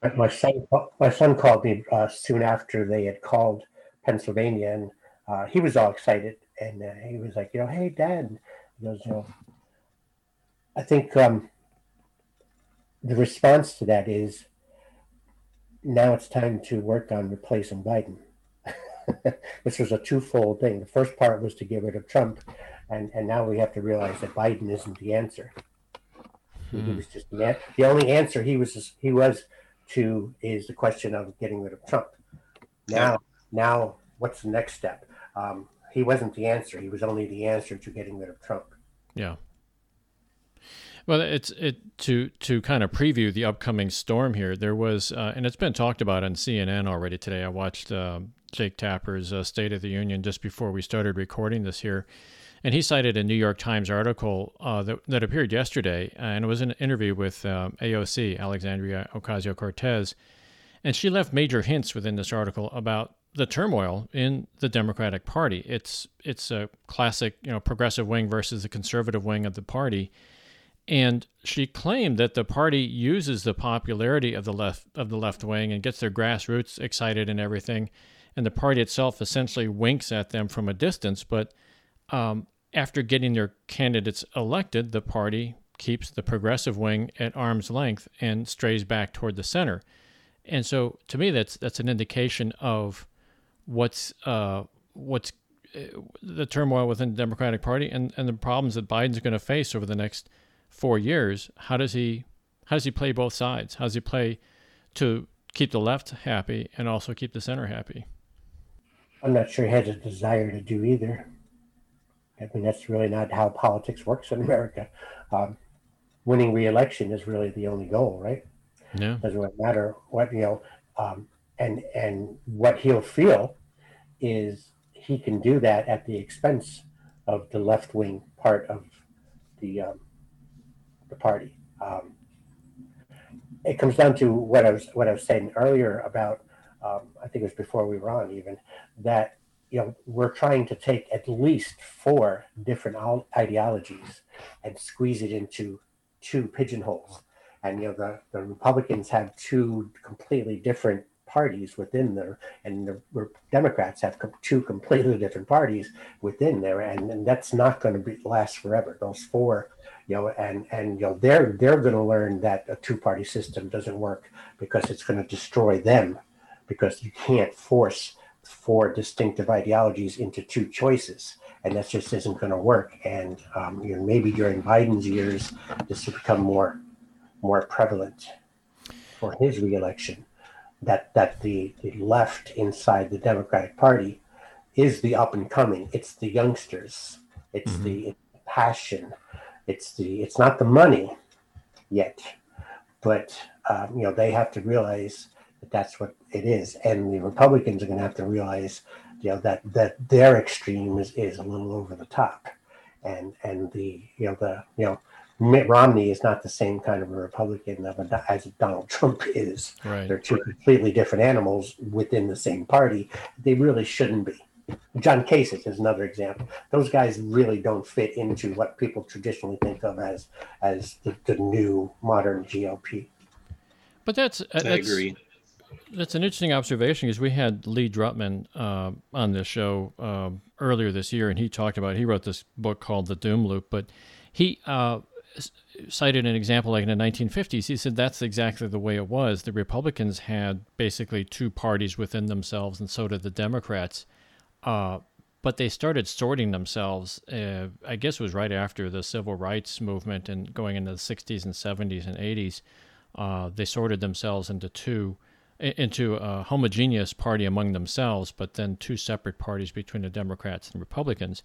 My- My son, my son called me uh, soon after they had called Pennsylvania, and uh, he was all excited. And uh, he was like, you know, hey, Dad, he goes, you know, I think um, the response to that is now it's time to work on replacing Biden. this was a twofold thing. The first part was to get rid of Trump, and, and now we have to realize that Biden isn't the answer. He Hmm. was just the, the only answer he was he was to is the question of getting rid of Trump. Now, now, what's the next step? Um, he wasn't the answer. He was only the answer to getting rid of Trump. Yeah. Well, it's it to to kind of preview the upcoming storm here. There was, uh, and it's been talked about on CNN already today. I watched uh, Jake Tapper's uh, State of the Union just before we started recording this here, and he cited a New York Times article uh, that that appeared yesterday, and it was an interview with um, AOC Alexandria Ocasio Cortez, and she left major hints within this article about the turmoil in the Democratic Party. It's it's a classic, you know, progressive wing versus the conservative wing of the party. And she claimed that the party uses the popularity of the left of the left wing and gets their grassroots excited and everything, and the party itself essentially winks at them from a distance. But um, after getting their candidates elected, the party keeps the progressive wing at arm's length and strays back toward the center. And so, to me, that's that's an indication of what's uh, what's uh, the turmoil within the Democratic Party and, and the problems that Biden's going to face over the next four years. How does he how does he play both sides? How does he play to keep the left happy and also keep the center happy? I'm not sure he has a desire to do either. I mean, that's really not how politics works in America. Um, winning re-election is really the only goal, right? Yeah, doesn't really matter what you know um, and and what he'll feel is he can do that at the expense of the left wing part of the um, the party. Um, it comes down to what I was what I was saying earlier about um, I think it was before we were on even that you know we're trying to take at least four different ideologies and squeeze it into two pigeonholes. And you know the, the republicans have two completely different parties within there and the democrats have two completely different parties within there and, and that's not going to be last forever. Those four you know and and you know they're they're going to learn that a two party system doesn't work because it's going to destroy them because you can't force four distinctive ideologies into two choices and that just isn't going to work. And um, you know maybe during biden's years this will become more more prevalent for his reelection that that the, the left inside the democratic party is the up and coming. It's the youngsters. It's Mhm. the passion. It's the it's not the money yet but um, you know they have to realize that that's what it is. And the republicans are going to have to realize you know that that their extreme is, is a little over the top. And and the you know the you know Mitt Romney is not the same kind of a Republican as Donald Trump is. Right. They're two completely different animals within the same party. They really shouldn't be. John Kasich is another example. Those guys really don't fit into what people traditionally think of as as the, the new modern GOP. But that's, uh, that's I agree. That's an interesting observation because we had Lee Drutman uh, on this show uh, earlier this year, and he talked about he wrote this book called The Doom Loop. But he uh, cited an example like in the 1950s. He said that's exactly the way it was. The Republicans had basically two parties within themselves, and so did the Democrats. Uh, but they started sorting themselves. Uh, I guess it was right after the civil rights movement and going into the 60s and 70s and 80s. Uh, they sorted themselves into two into a homogeneous party among themselves, but then two separate parties between the Democrats and Republicans.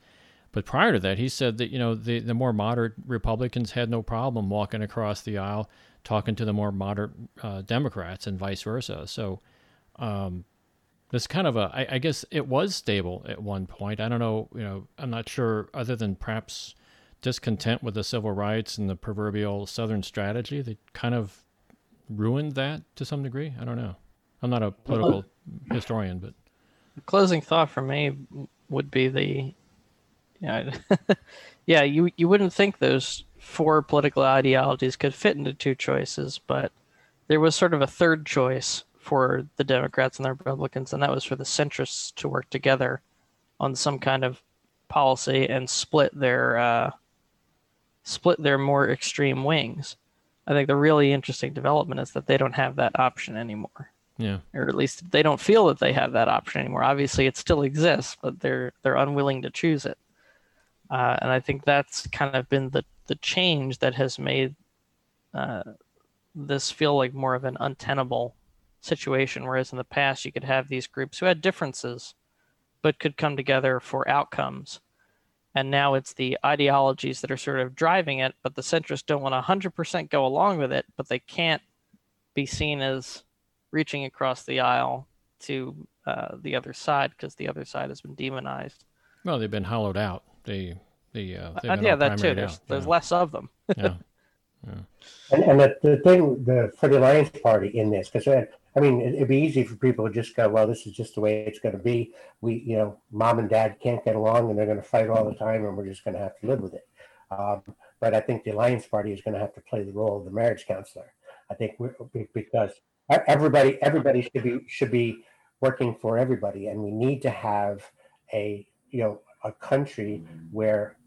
But prior to that, he said that you know the the more moderate Republicans had no problem walking across the aisle, talking to the more moderate uh, Democrats, and vice versa. So, um, this kind of a I, I guess it was stable at one point. I don't know, you know, I'm not sure. Other than perhaps discontent with the civil rights and the proverbial Southern strategy, that kind of ruined that to some degree. I don't know. I'm not a political historian, but closing thought for me would be the yeah yeah you you wouldn't think those four political ideologies could fit into two choices, but there was sort of a third choice for the Democrats and the Republicans, and that was for the centrists to work together on some kind of policy and split their uh, split their more extreme wings. I think the really interesting development is that they don't have that option anymore. Yeah. Or at least they don't feel that they have that option anymore. Obviously, it still exists, but they're they're unwilling to choose it. Uh, and I think that's kind of been the the change that has made uh, this feel like more of an untenable situation. Whereas in the past, you could have these groups who had differences, but could come together for outcomes. And now it's the ideologies that are sort of driving it, but the centrists don't want to 100% go along with it, but they can't be seen as reaching across the aisle to uh, the other side because the other side has been demonized. Well, they've been hollowed out. They, the uh, uh, yeah, that too. There's, there's yeah. less of them. yeah. yeah. And, and the, the thing the, for the Alliance Party in this, because I mean, it'd be easy for people to just go, well, this is just the way it's going to be. We, you know, mom and dad can't get along and they're going to fight all the time and we're just going to have to live with it. Um, but I think the Alliance Party is going to have to play the role of the marriage counselor. I think we because everybody everybody should be should be working for everybody and we need to have a you know a country where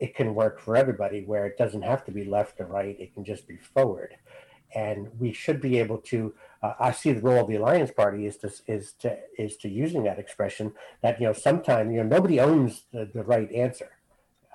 it can work for everybody where it doesn't have to be left or right it can just be forward. And we should be able to uh, i see the role of the alliance party is to is to is to using that expression that you know sometimes you know nobody owns the, the right answer.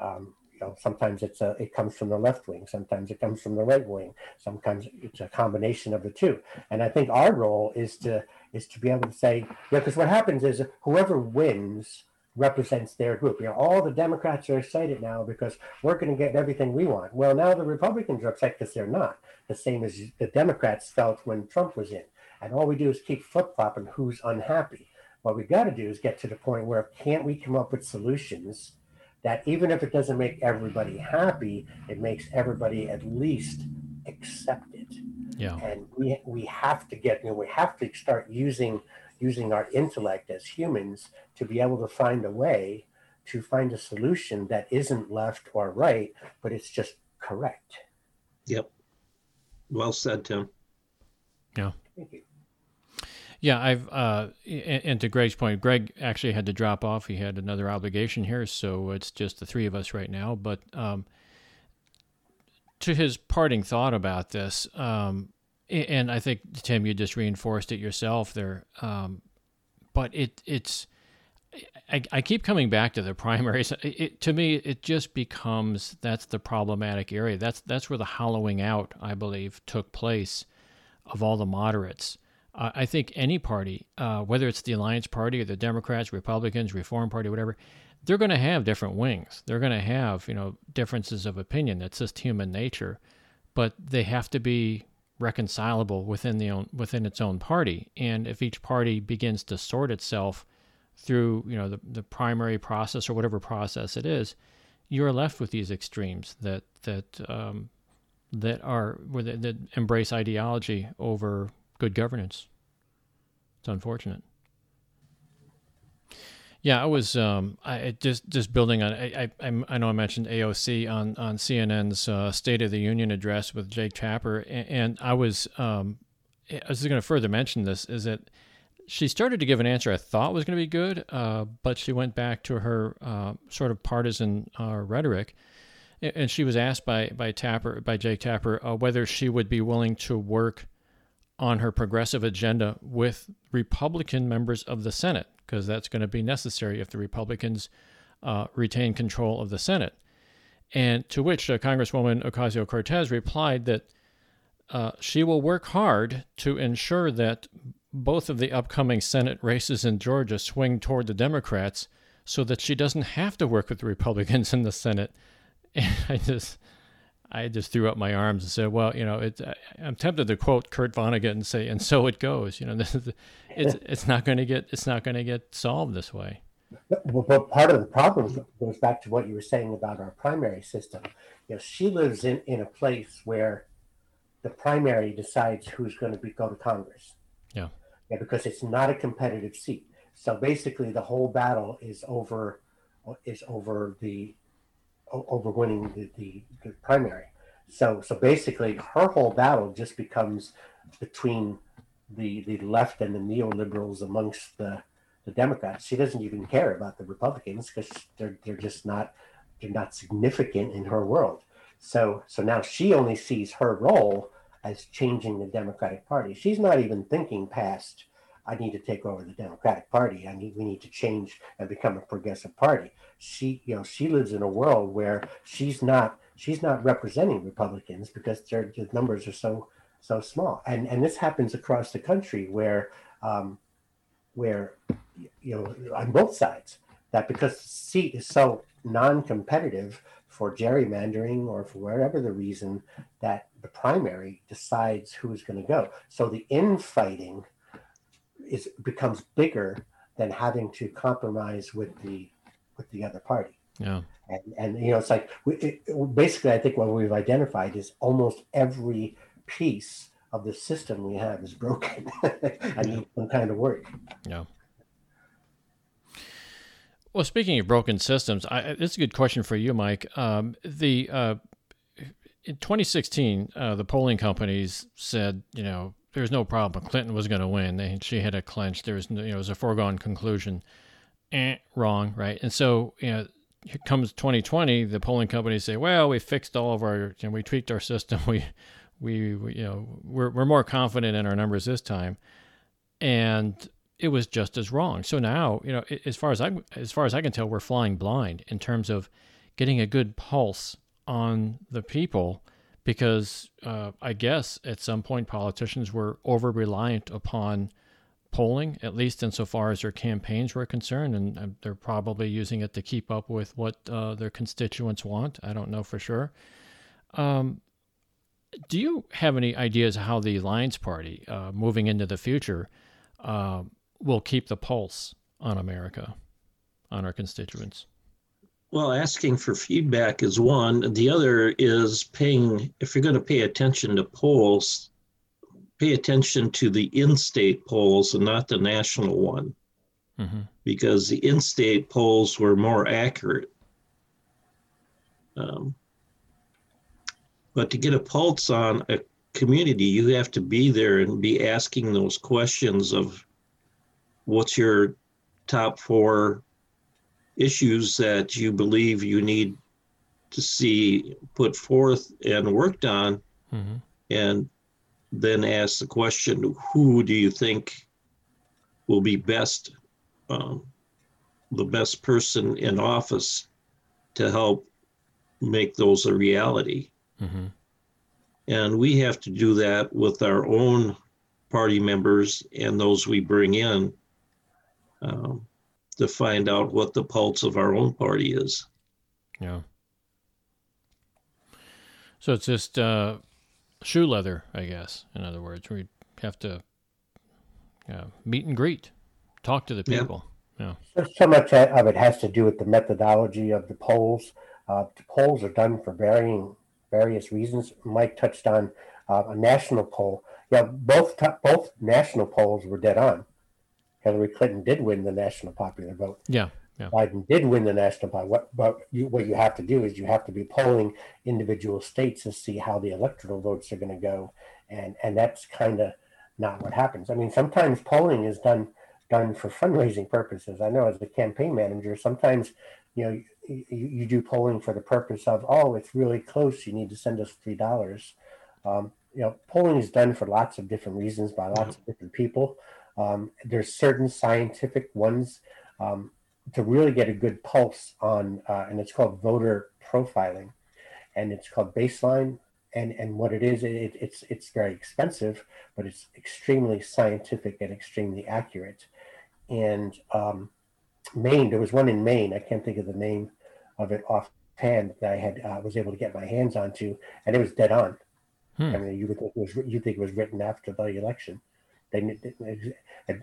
Um, you know, sometimes it's a, it comes from the left wing, sometimes it comes from the right wing, sometimes it's a combination of the two. And I think our role is to is to be able to say, yeah, because what happens is whoever wins represents their group. You know, all the Democrats are excited now because we're going to get everything we want. Well, now the Republicans are upset because they're not. The same as the Democrats felt when Trump was in. And all we do is keep flip flopping who's unhappy. What we got to do is get to the point where can't we come up with solutions that even if it doesn't make everybody happy, it makes everybody at least accept it. Yeah. And we we have to get, you know, we have to start using using our intellect as humans to be able to find a way to find a solution that isn't left or right, but it's just correct. Yep. Well said, Tim. Yeah. Thank you. Yeah, I've uh, and to Greg's point, Greg actually had to drop off. He had another obligation here, so it's just the three of us right now. But um, to his parting thought about this, um, and I think Tim, you just reinforced it yourself there. Um, but it it's I, I, keep coming back to the primaries. It, it, to me, it just becomes that's the problematic area. That's that's where the hollowing out, I believe, took place of all the moderates. Uh, I think any party, uh, whether it's the Alliance Party or the Democrats, Republicans, Reform Party, whatever, they're going to have different wings. They're going to have you know differences of opinion. That's just human nature, but they have to be reconcilable within the own within its own party. And if each party begins to sort itself through you know the, the primary process or whatever process it is, you're left with these extremes that that um, that are that embrace ideology over good governance. It's unfortunate. Yeah, I was um, I just just building on. I, I I know I mentioned AOC on on CNN's uh, State of the Union address with Jake Tapper, and, and I was um, I was going to further mention this is that she started to give an answer I thought was going to be good, uh, but she went back to her uh, sort of partisan uh, rhetoric, and she was asked by by Tapper by Jake Tapper uh, whether she would be willing to work on her progressive agenda with Republican members of the Senate because that's going to be necessary if the Republicans uh, retain control of the Senate. And to which uh, Congresswoman Ocasio Cortez replied that uh, she will work hard to ensure that both of the upcoming Senate races in Georgia swing toward the Democrats so that she doesn't have to work with the Republicans in the Senate. And I just. I just threw up my arms and said, "Well, you know, it, I'm tempted to quote Kurt Vonnegut and say, and so it goes. You know, this is, it's it's not going to get it's not going to get solved this way." Well, but part of the problem goes back to what you were saying about our primary system. You know, she lives in, in a place where the primary decides who's going to be, go to Congress. Yeah. Yeah, because it's not a competitive seat. So basically, the whole battle is over is over the over winning the, the, the primary. So so basically, her whole battle just becomes between the the left and the neoliberals amongst the the Democrats. She doesn't even care about the Republicans because they're they're just not they're not significant in her world. So so now she only sees her role as changing the Democratic Party. She's not even thinking past I need to take over the Democratic Party. I need we need to change and become a progressive party. She you know she lives in a world where she's not she's not representing Republicans because their the numbers are so so small. And and this happens across the country where um, where you know on both sides that because the seat is so non-competitive for gerrymandering or for whatever the reason that the primary decides who's going to go. So the infighting is becomes bigger than having to compromise with the with the other party. Yeah. And, and you know, it's like we, it, basically, I think what we've identified is almost every piece of the system we have is broken and needs some kind of work. Yeah. Well, speaking of broken systems, I, this is a good question for you, Mike. Um, the uh, in 2016, uh, the polling companies said, you know, there's no problem. Clinton was going to win. They, she had a clinch. There was, no, you know, it was a foregone conclusion. Eh, wrong, right? And so, you know, here comes 2020. The polling companies say, well, we fixed all of our, you know, we tweaked our system. We, we, we, you know, we're we're more confident in our numbers this time, and it was just as wrong. So now, you know, as far as I as far as I can tell, we're flying blind in terms of getting a good pulse on the people because uh, I guess at some point politicians were over reliant upon polling, at least insofar as their campaigns were concerned, and they're probably using it to keep up with what uh, their constituents want. I don't know for sure. Um, do you have any ideas how the Alliance Party, uh, moving into the future, uh, will keep the pulse on America, on our constituents? Well, asking for feedback is one. The other is paying, if you're going to pay attention to polls, pay attention to the in state polls and not the national one. Mm-hmm. Because the in state polls were more accurate. Um, but to get a pulse on a community, you have to be there and be asking those questions of what's your top four issues that you believe you need to see put forth and worked on, mm-hmm. and then ask the question who do you think will be best, um, the best person in office to help make those a reality? Mm-hmm. And we have to do that with our own party members and those we bring in. Um, to find out what the pulse of our own party is. Yeah. So it's just uh, shoe leather, I guess. In other words, we have to uh, meet and greet, talk to the people. Yeah. yeah. So, so much of it has to do with the methodology of the polls. Uh, the polls are done for varying various reasons. Mike touched on uh, a national poll. Yeah, both both national polls were dead on. Hillary Clinton did win the national popular vote. Yeah. Yeah. Biden did win the national poll. What, but you, what you have to do is you have to be polling individual states to see how the electoral votes are going to go, and and that's kind of not what happens. I mean, sometimes polling is done done for fundraising purposes. I know as a campaign manager, sometimes you know you, you do polling for the purpose of oh, it's really close. You need to send us three dollars. Um, you know, polling is done for lots of different reasons by lots of different people. Um, there's certain scientific ones um, to really get a good pulse on, uh, and it's called voter profiling, and it's called baseline. And and what it is, it, it's it's very expensive, but it's extremely scientific and extremely accurate. And um, Maine, there was one in Maine. I can't think of the name of it offhand that I had uh, was able to get my hands onto, and it was dead on. Hmm. I mean, you would think it was you think it was written after the election. They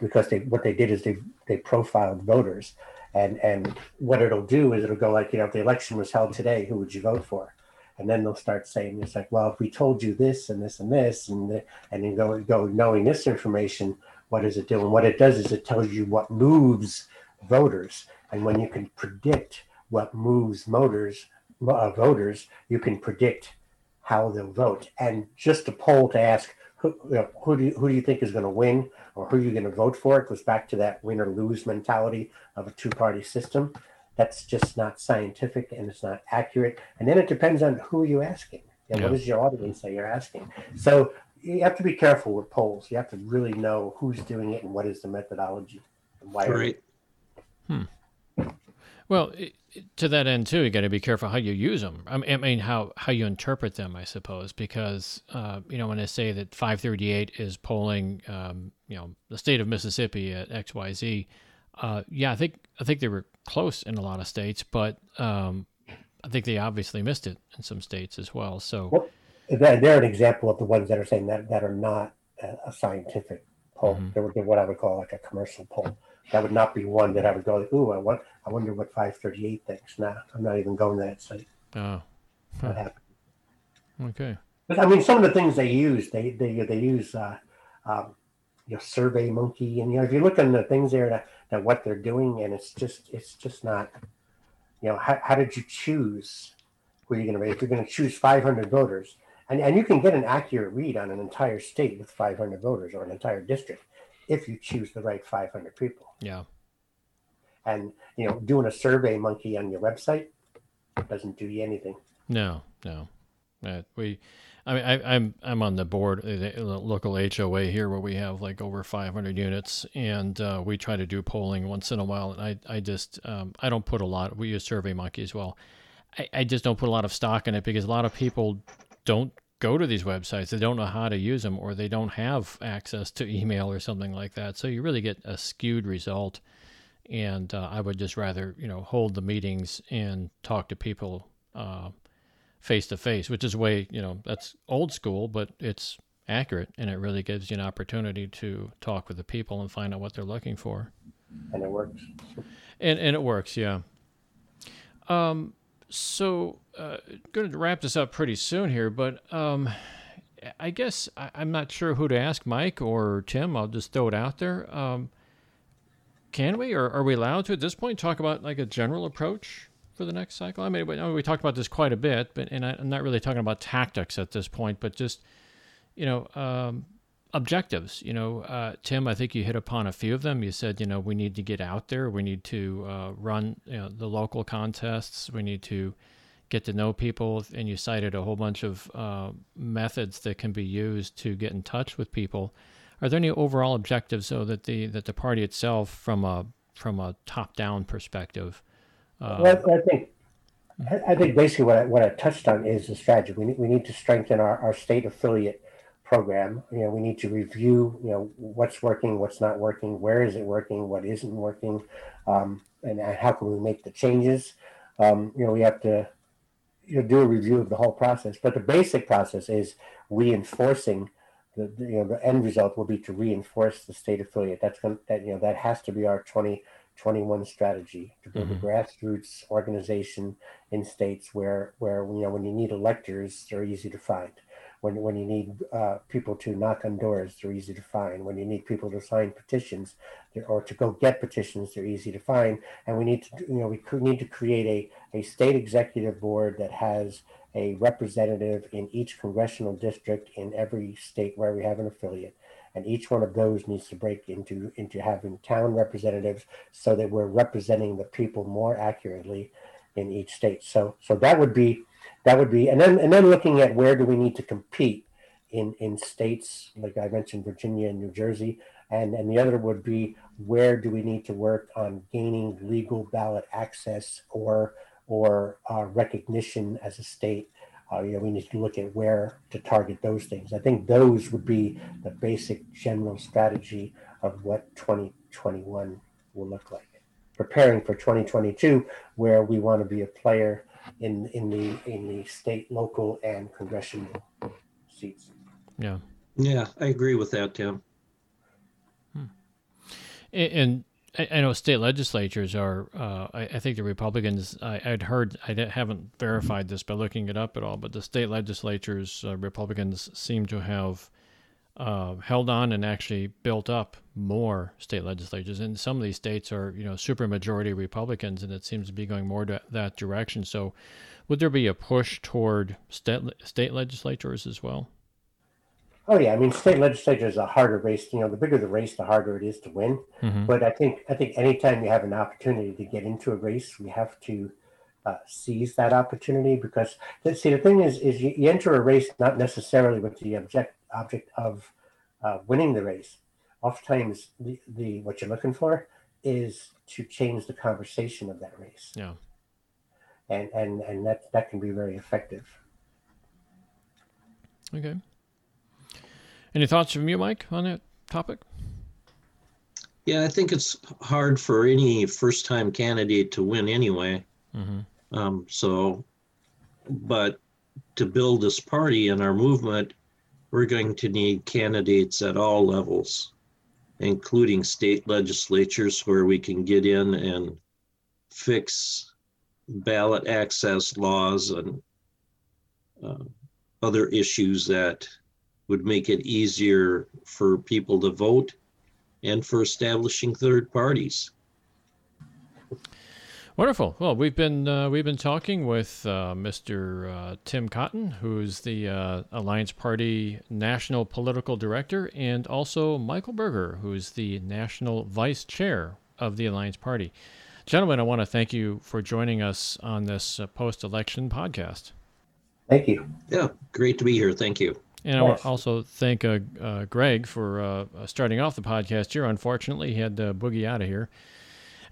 because they what they did is they they profiled voters, and and what it'll do is it'll go like you know if the election was held today, who would you vote for? And then they'll start saying it's like, well, if we told you this and this and this, and the, and you go go knowing this information, what does it do? And what it does is it tells you what moves voters, and when you can predict what moves voters, uh, voters, you can predict how they'll vote. And just a poll to ask who, you know, who do you, who do you think is going to win or who are you going to vote for? It goes back to that win or lose mentality of a two party system. That's just not scientific and it's not accurate. And then it depends on who you're asking. You know, yeah. What is your audience that you're asking? So you have to be careful with polls. You have to really know who's doing it and what is the methodology and why. Right. Hmm. Well, it, to that end too, you got to be careful how you use them. I mean, how how you interpret them, I suppose, because uh, you know when I say that 538 is polling, um, you know, the state of Mississippi at X Y Z, uh, yeah, I think I think they were close in a lot of states, but um, I think they obviously missed it in some states as well. So well, they're an example of the ones that are saying that that are not a scientific poll. Mm-hmm. They're, they're what I would call like a commercial poll that would not be one that I would go, ooh, I want, I wonder what 538 thinks. Nah, I'm not even going to that site. Oh, huh. what happened? Okay. But I mean, some of the things they use, they they they use, uh, um, you know, Survey Monkey, and you know, if you look at the things there that, that what they're doing, and it's just it's just not, you know, how, how did you choose who you're going to If you're going to choose 500 voters, and and you can get an accurate read on an entire state with 500 voters or an entire district if you choose the right 500 people. Yeah. And you know, doing a survey monkey on your website doesn't do you anything. No, no. Uh, we, I mean, I, I'm, I'm on the board, uh, the local HOA here, where we have like over 500 units, and uh, we try to do polling once in a while. And I, I just, um, I don't put a lot. We use Survey Monkey as well. I, I just don't put a lot of stock in it because a lot of people don't go to these websites. They don't know how to use them or they don't have access to email or something like that. So you really get a skewed result. And uh, I would just rather, you know, hold the meetings and talk to people face to face, which is way, you know, that's old school, but it's accurate and it really gives you an opportunity to talk with the people and find out what they're looking for. And it works. And and it works, yeah. Um, so, uh, going to wrap this up pretty soon here, but um, I guess I, am not sure who to ask, Mike or Tim. I'll just throw it out there. Um, can we, or are we allowed to at this point talk about like a general approach for the next cycle? I mean, we, we talked about this quite a bit, but and I, am not really talking about tactics at this point, but just you know, um, objectives. You know, uh, Tim, I think you hit upon a few of them. You said, you know, we need to get out there. We need to uh, run you know, the local contests. We need to get to know people. And you cited a whole bunch of uh, methods that can be used to get in touch with people. Are there any overall objectives, so that the that the party itself, from a from a top down perspective? Uh, well, I think I think basically what I, what I touched on is the strategy. We need, we need to strengthen our, our state affiliate program. You know, we need to review, you know, what's working, what's not working, where is it working, what isn't working, um, and how can we make the changes. Um, you know, we have to you know, do a review of the whole process. But the basic process is reinforcing the, the you know the end result will be to reinforce the state affiliate. That's going that you know that has to be our 20 21 strategy to build Mhm. a grassroots organization in states where where you know when you need electors they're easy to find when when you need uh, people to knock on doors they're easy to find. When you need people to sign petitions or to go get petitions they're easy to find. And we need to you know we need to create a, a state executive board that has a representative in each congressional district in every state where we have an affiliate. And each one of those needs to break into into having town representatives so that we're representing the people more accurately in each state. So so that would be that would be and then and then looking at where do we need to compete in in states like i mentioned virginia and new jersey and and the other would be where do we need to work on gaining legal ballot access or or uh, recognition as a state uh, you know, we need to look at where to target those things. I think those would be the basic general strategy of what 2021 will look like. Preparing for 2022, where we want to be a player in in the in the state, local, and congressional seats. Yeah. Yeah, I agree with that, Tim. A- And I I know state legislatures are. Uh, I, I think the Republicans. I, I'd heard. I haven't verified this by looking it up at all. But the state legislatures, uh, Republicans seem to have uh, held on and actually built up more state legislatures. And some of these states are, you know, supermajority Republicans, and it seems to be going more to that direction. So, would there be a push toward state state legislatures as well? Oh yeah, I mean, state legislature is a harder race. You know, the bigger the race, the harder it is to win. Mhm. But I think I think anytime you have an opportunity to get into a race, we have to uh, seize that opportunity because see the thing is is you, you enter a race not necessarily with the object object of uh, winning the race. Oftentimes, the, the what you're looking for is to change the conversation of that race, Yeah. and and and that that can be very effective. Okay. Any thoughts from you, Mike, on that topic? Yeah, I think it's hard for any first time candidate to win anyway. Mm-hmm. Um, so, but to build this party and our movement, we're going to need candidates at all levels, including state legislatures where we can get in and fix ballot access laws and uh, other issues that would make it easier for people to vote and for establishing third parties. Wonderful. Well, we've been uh, we've been talking with uh, Mr. Uh, Tim Cotton, who's the uh, Alliance Party National Political Director, and also Michael Burger, who's the National Vice Chair of the Alliance Party. Gentlemen, I want to thank you for joining us on this uh, post-election podcast, Thank you. Yeah, great to be here. Thank you. and I want Yes. to also thank uh, uh, Greg for uh, uh, starting off the podcast here. Unfortunately, he had to boogie out of here.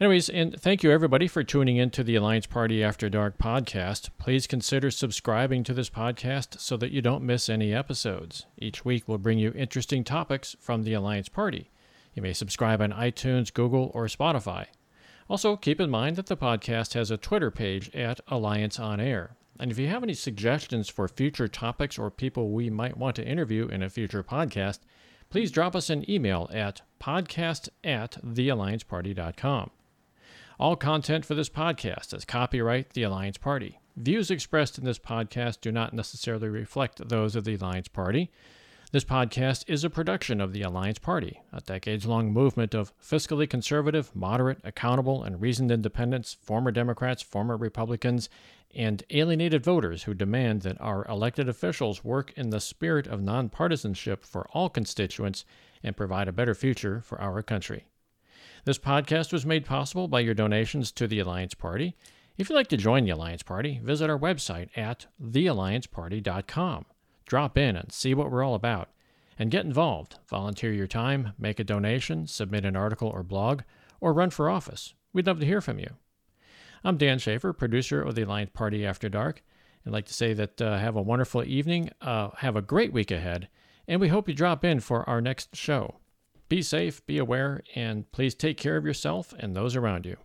Anyways, and thank you everybody for tuning in to the Alliance Party After Dark podcast. Please consider subscribing to this podcast so that you don't miss any episodes. Each week we'll bring you interesting topics from the Alliance Party. You may subscribe on iTunes, Google, or Spotify. Also, keep in mind that the podcast has a Twitter page at Alliance on Air. And if you have any suggestions for future topics or people we might want to interview in a future podcast, please drop us an email at podcast at theallianceparty.com. All content for this podcast is copyright the Alliance Party. Views expressed in this podcast do not necessarily reflect those of the Alliance Party. This podcast is a production of the Alliance Party, a decades long movement of fiscally conservative, moderate, accountable, and reasoned independents, former Democrats, former Republicans, and alienated voters who demand that our elected officials work in the spirit of nonpartisanship for all constituents and provide a better future for our country. This podcast was made possible by your donations to the Alliance Party. If you'd like to join the Alliance Party, visit our website at theallianceparty.com. Drop in and see what we're all about. And get involved. Volunteer your time, make a donation, submit an article or blog, or run for office. We'd love to hear from you. I'm Dan Schaefer, producer of the Alliance Party After Dark. I'd like to say that uh, have a wonderful evening, uh, have a great week ahead, and we hope you drop in for our next show. Be safe, be aware, and please take care of yourself and those around you.